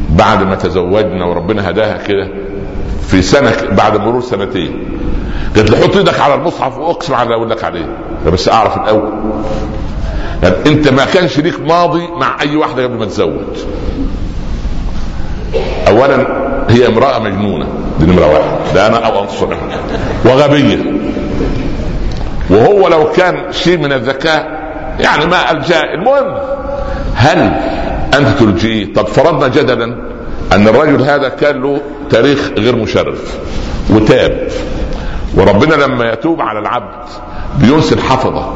بعد ما تزوجنا وربنا هداها كده في سنة بعد مرور سنتين قالت لي حط إيدك على المصحف واقسم على اللي أقول لك عليه. بس أعرف الأول. يعني أنت ما كانش ليك ماضي مع أي واحدة قبل ما تتزوج اولا هي امرأة مجنونة دي نمرة واحد ده أنا أو انصرها وغبية. وهو لو كان شيء من الذكاء يعني ما ألجأ. المهم هل أنت تلجئيه طب فرضنا جدلا أن الرجل هذا كان له تاريخ غير مشرف وتاب وربنا لما يتوب على العبد بينسي الحفظة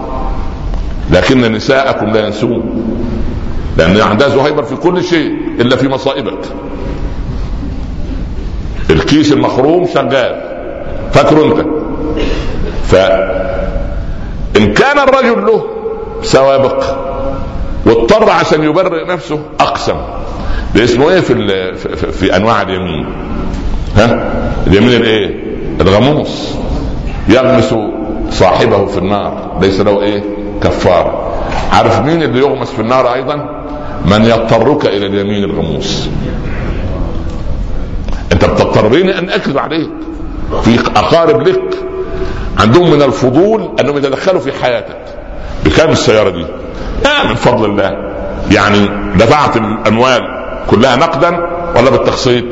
لكن نساءكم لا ينسون لأن عندها زهيبر في كل شيء إلا في مصائبك. الكيس المخروم شغال فاكره أنت؟ ف إن كان الرجل له سوابق واضطر عشان يبرئ نفسه أقسم. ده اسمه إيه في, في, في أنواع اليمين؟ ها؟ اليمين الإيه؟ الغموس. يغمس صاحبه في النار. ليس له إيه؟ كفارة. عارف مين اللي يغمس في النار أيضا؟ من يضطرك إلى اليمين الغموس. أنت بتضطرني أن أكذب عليك. في أقارب لك عندهم من الفضول أنهم يتدخلوا في حياتك. بكام السيارة دي؟ آه من فضل الله. يعني دفعت الأموال كلها نقدا ولا بالتقسيط؟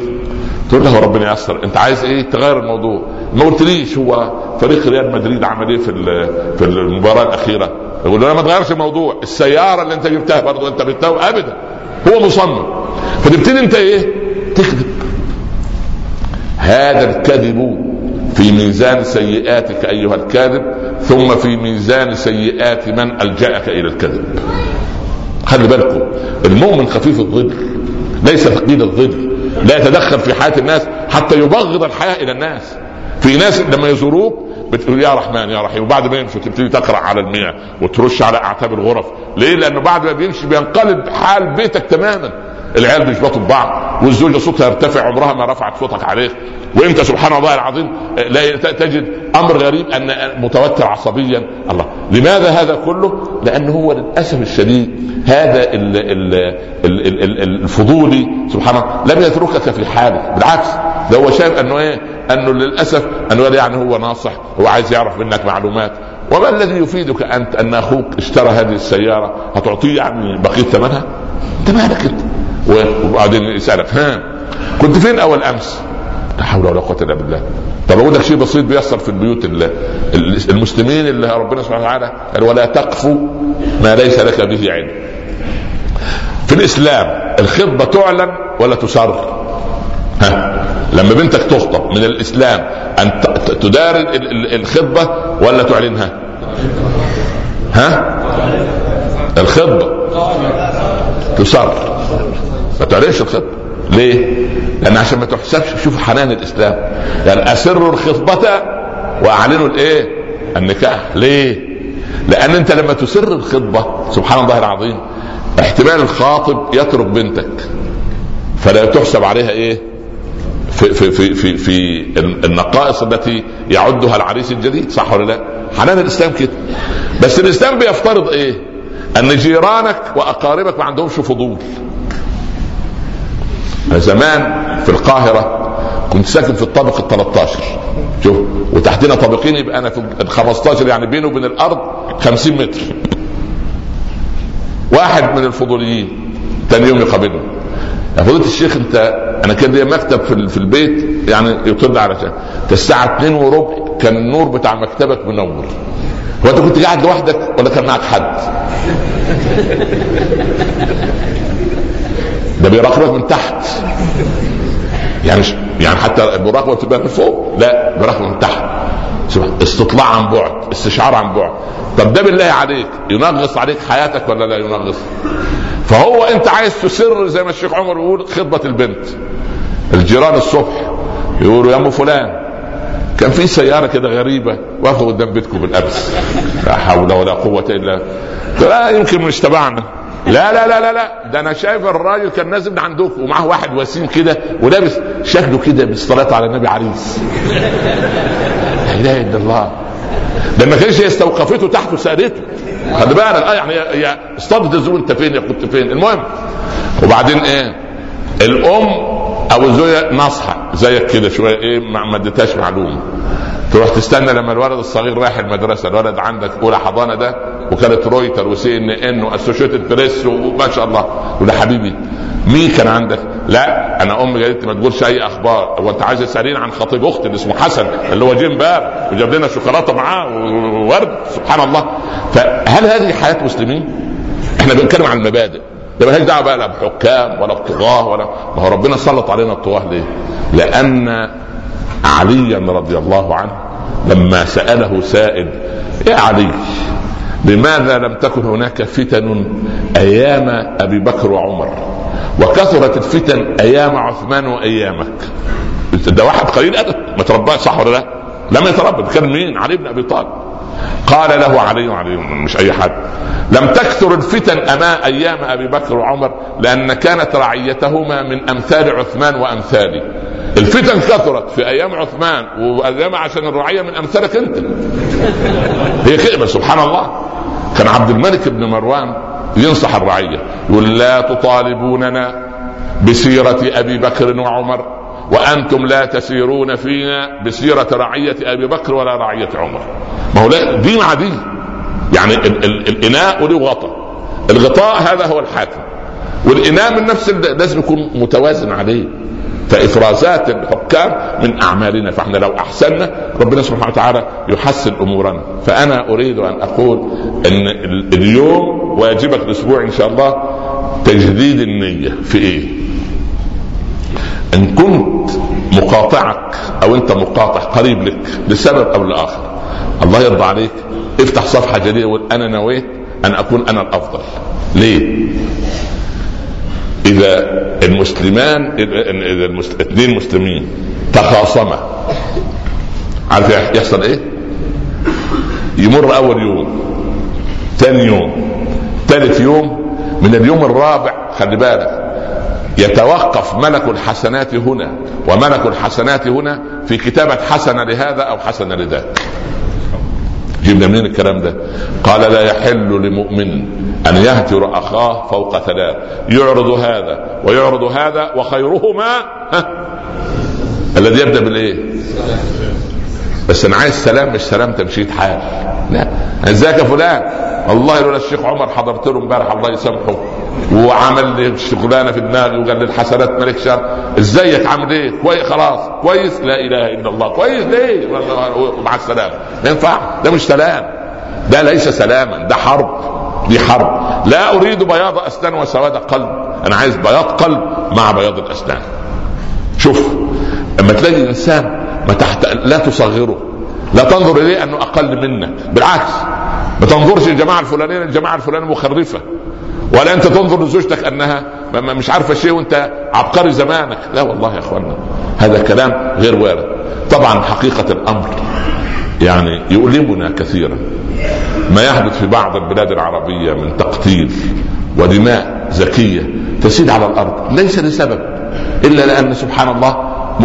تقول له ربنا ييسر. أنت عايز إيه؟ تغير الموضوع. ما قلتليش هو فريق ريال مدريد عمل إيه في في المباراة الأخيرة؟ يقول له ما تغيرش الموضوع السيارة اللي أنت جبتها برضه أنت جبتها ابدا. هو مصمم. فتبتدي أنت إيه؟ تكذب. هذا الكذب في ميزان سيئاتك أيها الكاذب ثم في ميزان سيئات من ألجأك إلى الكذب. خلي بالكم المؤمن خفيف الظل ليس ثقيل الظل لا يتدخل في حياة الناس حتى يبغض الحياة إلى الناس. في ناس لما يزوروك بتقول يا رحمن يا رحيم. وبعد ما يمشوا تبتدي تقرأ على المياه وترش على أعتاب الغرف. ليه؟ لأنه بعد ما بيمشي بينقلب حال بيتك تماما. العيال بيشبطوا ببعض والزوجة صوتها يرتفع عمرها ما رفعت صوتك عليك. وإنت سبحان الله العظيم لا تجد أمر غريب أن متوتر عصبيا. الله. لماذا هذا كله؟ لأنه هو للأسف الشديد هذا ال ال ال ال الفضولي. سبحان الله. لم يتركك في حالك. بالعكس. ده هو شايف أنه إيه؟ أنه للأسف انه يعني هو ناصح. هو عايز يعرف منك معلومات. وما الذي يفيدك أنت أن أخوك اشترى هذه السيارة؟ هتعطيه يعني بقية ثمنها؟ أنت مالك أنت؟ وبعدين يسألك ها كنت فين أول أمس؟ لا حول ولا قوة إلا بالله. طب أقول لك شيء بسيط بيحصل في البيوت المسلمين اللي ربنا سبحانه وتعالى قال ولا تقف ما ليس لك به علم. في الإسلام الخطبة تعلن ولا تسر ها لما بنتك تخطب من الإسلام أن تدار الخطبة ولا تعلنها؟ ها؟ الخطبة. تسر ما تعلنش الخطبه ليه؟ لأن عشان ما تحسبش شوف حنان الإسلام يعني اسروا الخطبة وأعلنوا الإيه؟ النكاح ليه؟ لأن أنت لما تسر الخطبة سبحان الله العظيم احتمال الخاطب يترك بنتك فلا تحسب عليها إيه؟ في في في في, في النقائص التي يعدها العريس الجديد صح ولا لا؟ حنان الإسلام كده بس الإسلام بيفترض إيه؟ أن جيرانك وأقاربك ما عندهمش فضول. زمان في القاهرة كنت ساكن في الطابق ال 13 شوف وتحتنا طابقين يبقى أنا في ال 15 يعني بيني وبين الأرض 50 متر. واحد من الفضوليين ثاني يوم يقابلني يا فضيلة الشيخ أنت أنا كان ليا مكتب في, في البيت يعني يطل على شيء. الساعة 2 وربع كان النور بتاع مكتبك منور. هو انت كنت قاعد لوحدك ولا كان معك حد؟ ده بيراقبك من تحت. يعني يعني حتى المراقبة بتبقى من فوق؟ لا بيراقبك من تحت. استطلاع عن بعد استشعار عن بعد. طب ده بالله عليك ينغص عليك حياتك ولا لا ينغص؟ فهو انت عايز تسر زي ما الشيخ عمر يقول خطبه البنت. الجيران الصبح يقولوا يا أم فلان كان في سيارة كده غريبة واقفه قدام بيتكم بالامس لا حول ولا قوة إلا لا يمكن مش تبعنا لا لا لا لا لا. ده أنا شايف الراجل كان نازل من عندكم ومعاه واحد وسيم كده ولابس شكله كده بالصلاة على النبي عريس لا إله إلا الله. ده ما كانش استوقفته تحت وسالته خلي بالك. آه يعني هي اصطادت الزول أنت فين؟ يا كنت فين؟ المهم. وبعدين إيه؟ الأم أو الزوجه ناصحه زيك كده شوية إيه ما اديتهاش معلومة. تروح تستنى لما الولد الصغير رايح المدرسة الولد عندك أولى حضانة ده وكانت رويتر وسي إن إن واسوشيتد بريس وما شاء الله. وده حبيبي. مين كان عندك؟ لا أنا أمي قالت ما تقولش أي أخبار. هو أنت عايز تسالين عن خطيب أختي اللي اسمه حسن اللي هو جه امبارح وجاب لنا شوكولاتة معاه وورد. سبحان الله. فهل هذه حياة مسلمين؟ إحنا بنتكلم عن المبادئ. ده مالهاش دعوه بقى لا بحكام ولا بطغاه ولا ما هو ربنا سلط علينا الطغاة ليه؟ لأن عليا رضي الله عنه لما سأله سائل يا علي لماذا لم تكن هناك فتن أيام أبي بكر وعمر وكثرت الفتن أيام عثمان وأيامك ده واحد قليل أدب ما ترباش صح ولا لا؟ لم يتربى كان مين؟ علي بن أبي طالب قال له علي علي مش أي حد. لم تكثر الفتن أمام أيام أبي بكر وعمر لأن كانت رعيتهما من أمثال عثمان وأمثالي. الفتن كثرت في أيام عثمان وأيام عشان الرعية من أمثالك أنت. هي كده سبحان الله. كان عبد الملك بن مروان ينصح الرعية يقول لا تطالبوننا بسيرة أبي بكر وعمر. وأنتم لا تسيرون فينا بسيرة رعية أبي بكر ولا رعية عمر. ما هو لا دي مع دي. يعني ال- ال- الإناء وله غطاء. الغطاء هذا هو الحاكم. والإناء من نفس لازم يكون متوازن عليه. فإفرازات الحكام من أعمالنا. فإحنا لو احسنا ربنا سبحانه وتعالى يحسن أمورنا. فأنا أريد أن أقول إن اليوم واجبك الأسبوع إن شاء الله تجديد النية. في إيه؟ إن كنت مقاطعك أو أنت مقاطع قريب لك لسبب أو لآخر الله يرضى عليك افتح صفحة جديدة وقول أنا نويت أن أكون أنا الأفضل ليه؟ إذا المسلمان إذا الاثنين مسلمين تخاصما عارف يحصل إيه؟ يمر أول يوم ثاني يوم ثالث يوم من اليوم الرابع خلي بالك يتوقف ملك الحسنات هنا وملك الحسنات هنا في كتابة حسنة لهذا أو حسنة لذاك. جبنا منين الكلام ده؟ قال لا يحل لمؤمن أن يهجر أخاه فوق ثلاث. يعرض هذا ويعرض هذا وخيرهما الذي يبدأ بالإيه؟ بس أنا عايز سلام مش سلام تمشيط حال. لا. ازيك يا فلان. والله لولا الشيخ عمر حضرت له امبارح الله يسامحه. وعمل لي شغلانة في دماغي وقال لي الحسنات مالك شر. إزيك عامل إيه كويس خلاص. كويس؟ لا إله إلا الله. كويس؟ ليه مع السلامة. ما ينفع. ده مش سلام. ده ليس سلاما. ده حرب. دي حرب. لا أريد بياض أسنان وسواد قلب. أنا عايز بياض قلب مع بياض الأسنان. شوف لما تلاقي انسان ما تحت لا تصغره. لا تنظر إليه أنه أقل منك. بالعكس. ما تنظرش الجماعه الفلانية الجماعه الفلانية مخرفة. ولا انت تنظر لزوجتك انها مش عارفة شيء وانت عبقري زمانك. لا والله يا اخوانا هذا كلام غير وارد. طبعا حقيقة الأمر يعني يؤلمنا كثيرا. ما يحدث في بعض البلاد العربية من تقتيل ودماء زكية تسيل على الأرض. ليس لسبب إلا لأن سبحان الله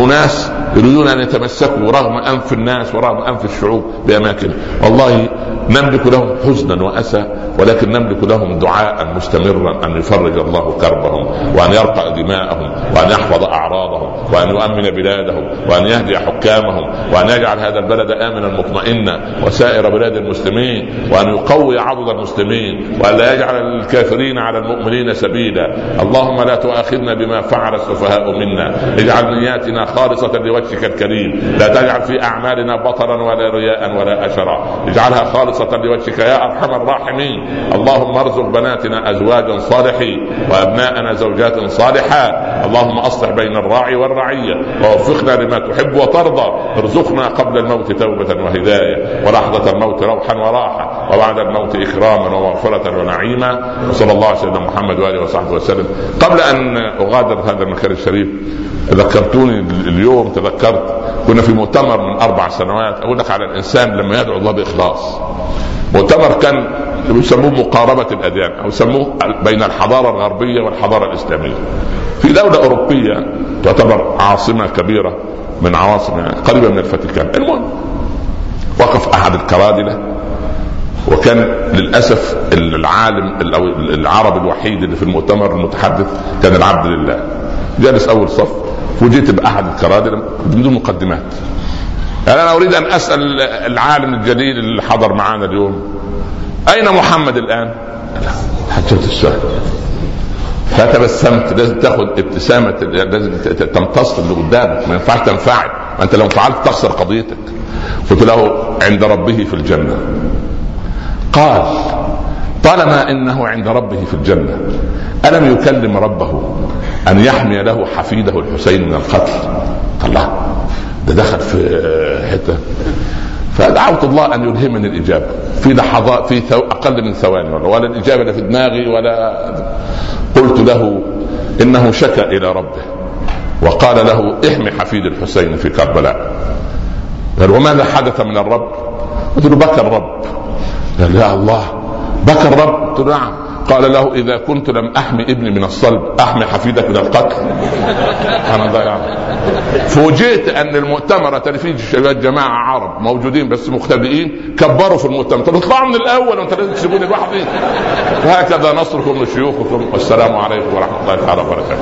اناس يريدون أن يتمسكوا رغم أنف الناس ورغم أنف الشعوب بأماكن. والله نملك لهم حزنا وأسى ولكن نملك لهم دعاء مستمرا أن يفرج الله كربهم وأن يرقى دماءهم وأن يحفظ أعراضهم وأن يؤمن بلادهم وأن يهدي حكامهم وأن يجعل هذا البلد امنا مطمئنا وسائر بلاد المسلمين وأن يقوي عضد المسلمين وأن لا يجعل الكافرين على المؤمنين سبيلا. اللهم لا تؤاخذنا بما فعل السفهاء منا. اجعل نياتنا خالصة لوجهك الكريم. لا تجعل في أعمالنا بطرا ولا رياء ولا أشرا. اجعلها خالصة لوجهك يا أرحم الراحمين. اللهم ارزق بناتنا أزواجا صالحين وأبناءنا زوجات صالحات. اللهم أصلح بين الراعي والرعية ووفقنا لما تحب وترضى. ارزقنا قبل الموت توبة وهداية ولحظة الموت روحا وراحة وبعد الموت إكراما ومغفرة ونعيما. وصلى الله على سيدنا محمد وآله وصحبه وسلم. قبل أن أغادر هذا المكان الشريف ذكرتوني اليوم تذكرت كنا في مؤتمر من أربع سنوات. أقول لك على الإنسان لما يدعو الله بإخلاص. مؤتمر كان يسموه مقاربة الأديان أو يسموه بين الحضارة الغربية والحضارة الإسلامية. في دولة أوروبية تعتبر عاصمة كبيرة من عواصم قريبة من الفاتيكان. المهم وقف أحد الكرادلة وكان للأسف العالم أو العربي الوحيد اللي في المؤتمر المتحدث كان العبد لله. جالس أول صف. فوجئت بأحد الكرادر بدون مقدمات. يعني أنا أريد أن أسأل العالم الجليل اللي حضر معنا اليوم أين محمد الآن؟ حجة السؤال فتبسمت لازم تاخذ ابتسامة لازم تمتص اللي قدامك ما ينفعش تنفعل. أنت لو فعلت تخسر قضيتك. قلت له عند ربه في الجنة. قال طالما إنه عند ربه في الجنة ألم يكلم ربه أن يحمي له حفيده الحسين من القتل؟ الله ده دخل في حتة. فدعوت الله أن يلهمني الإجابة. في لحظات في ثو... أقل من ثواني ولا الإجابة لا في دماغي ولا قلت له إنه شكا إلى ربه. وقال له احمي حفيد الحسين في كربلاء. قال وماذا حدث من الرب؟ قلت له بكى الرب. قال يا الله بكى الرب قلت له نعم. قال له إذا كنت لم أحمي ابني من الصلب أحمي حفيدك من القتل. أنا ضيع. فوجئت أن المؤتمر فيه شباب جماعة عرب موجودين بس مختبئين كبروا في المؤتمر. طب اطلعوا من الأول وانت لازم تسيبوني لوحدي. وهكذا نصركم لشيوخكم. والسلام عليكم ورحمة الله تعالى وبركاته.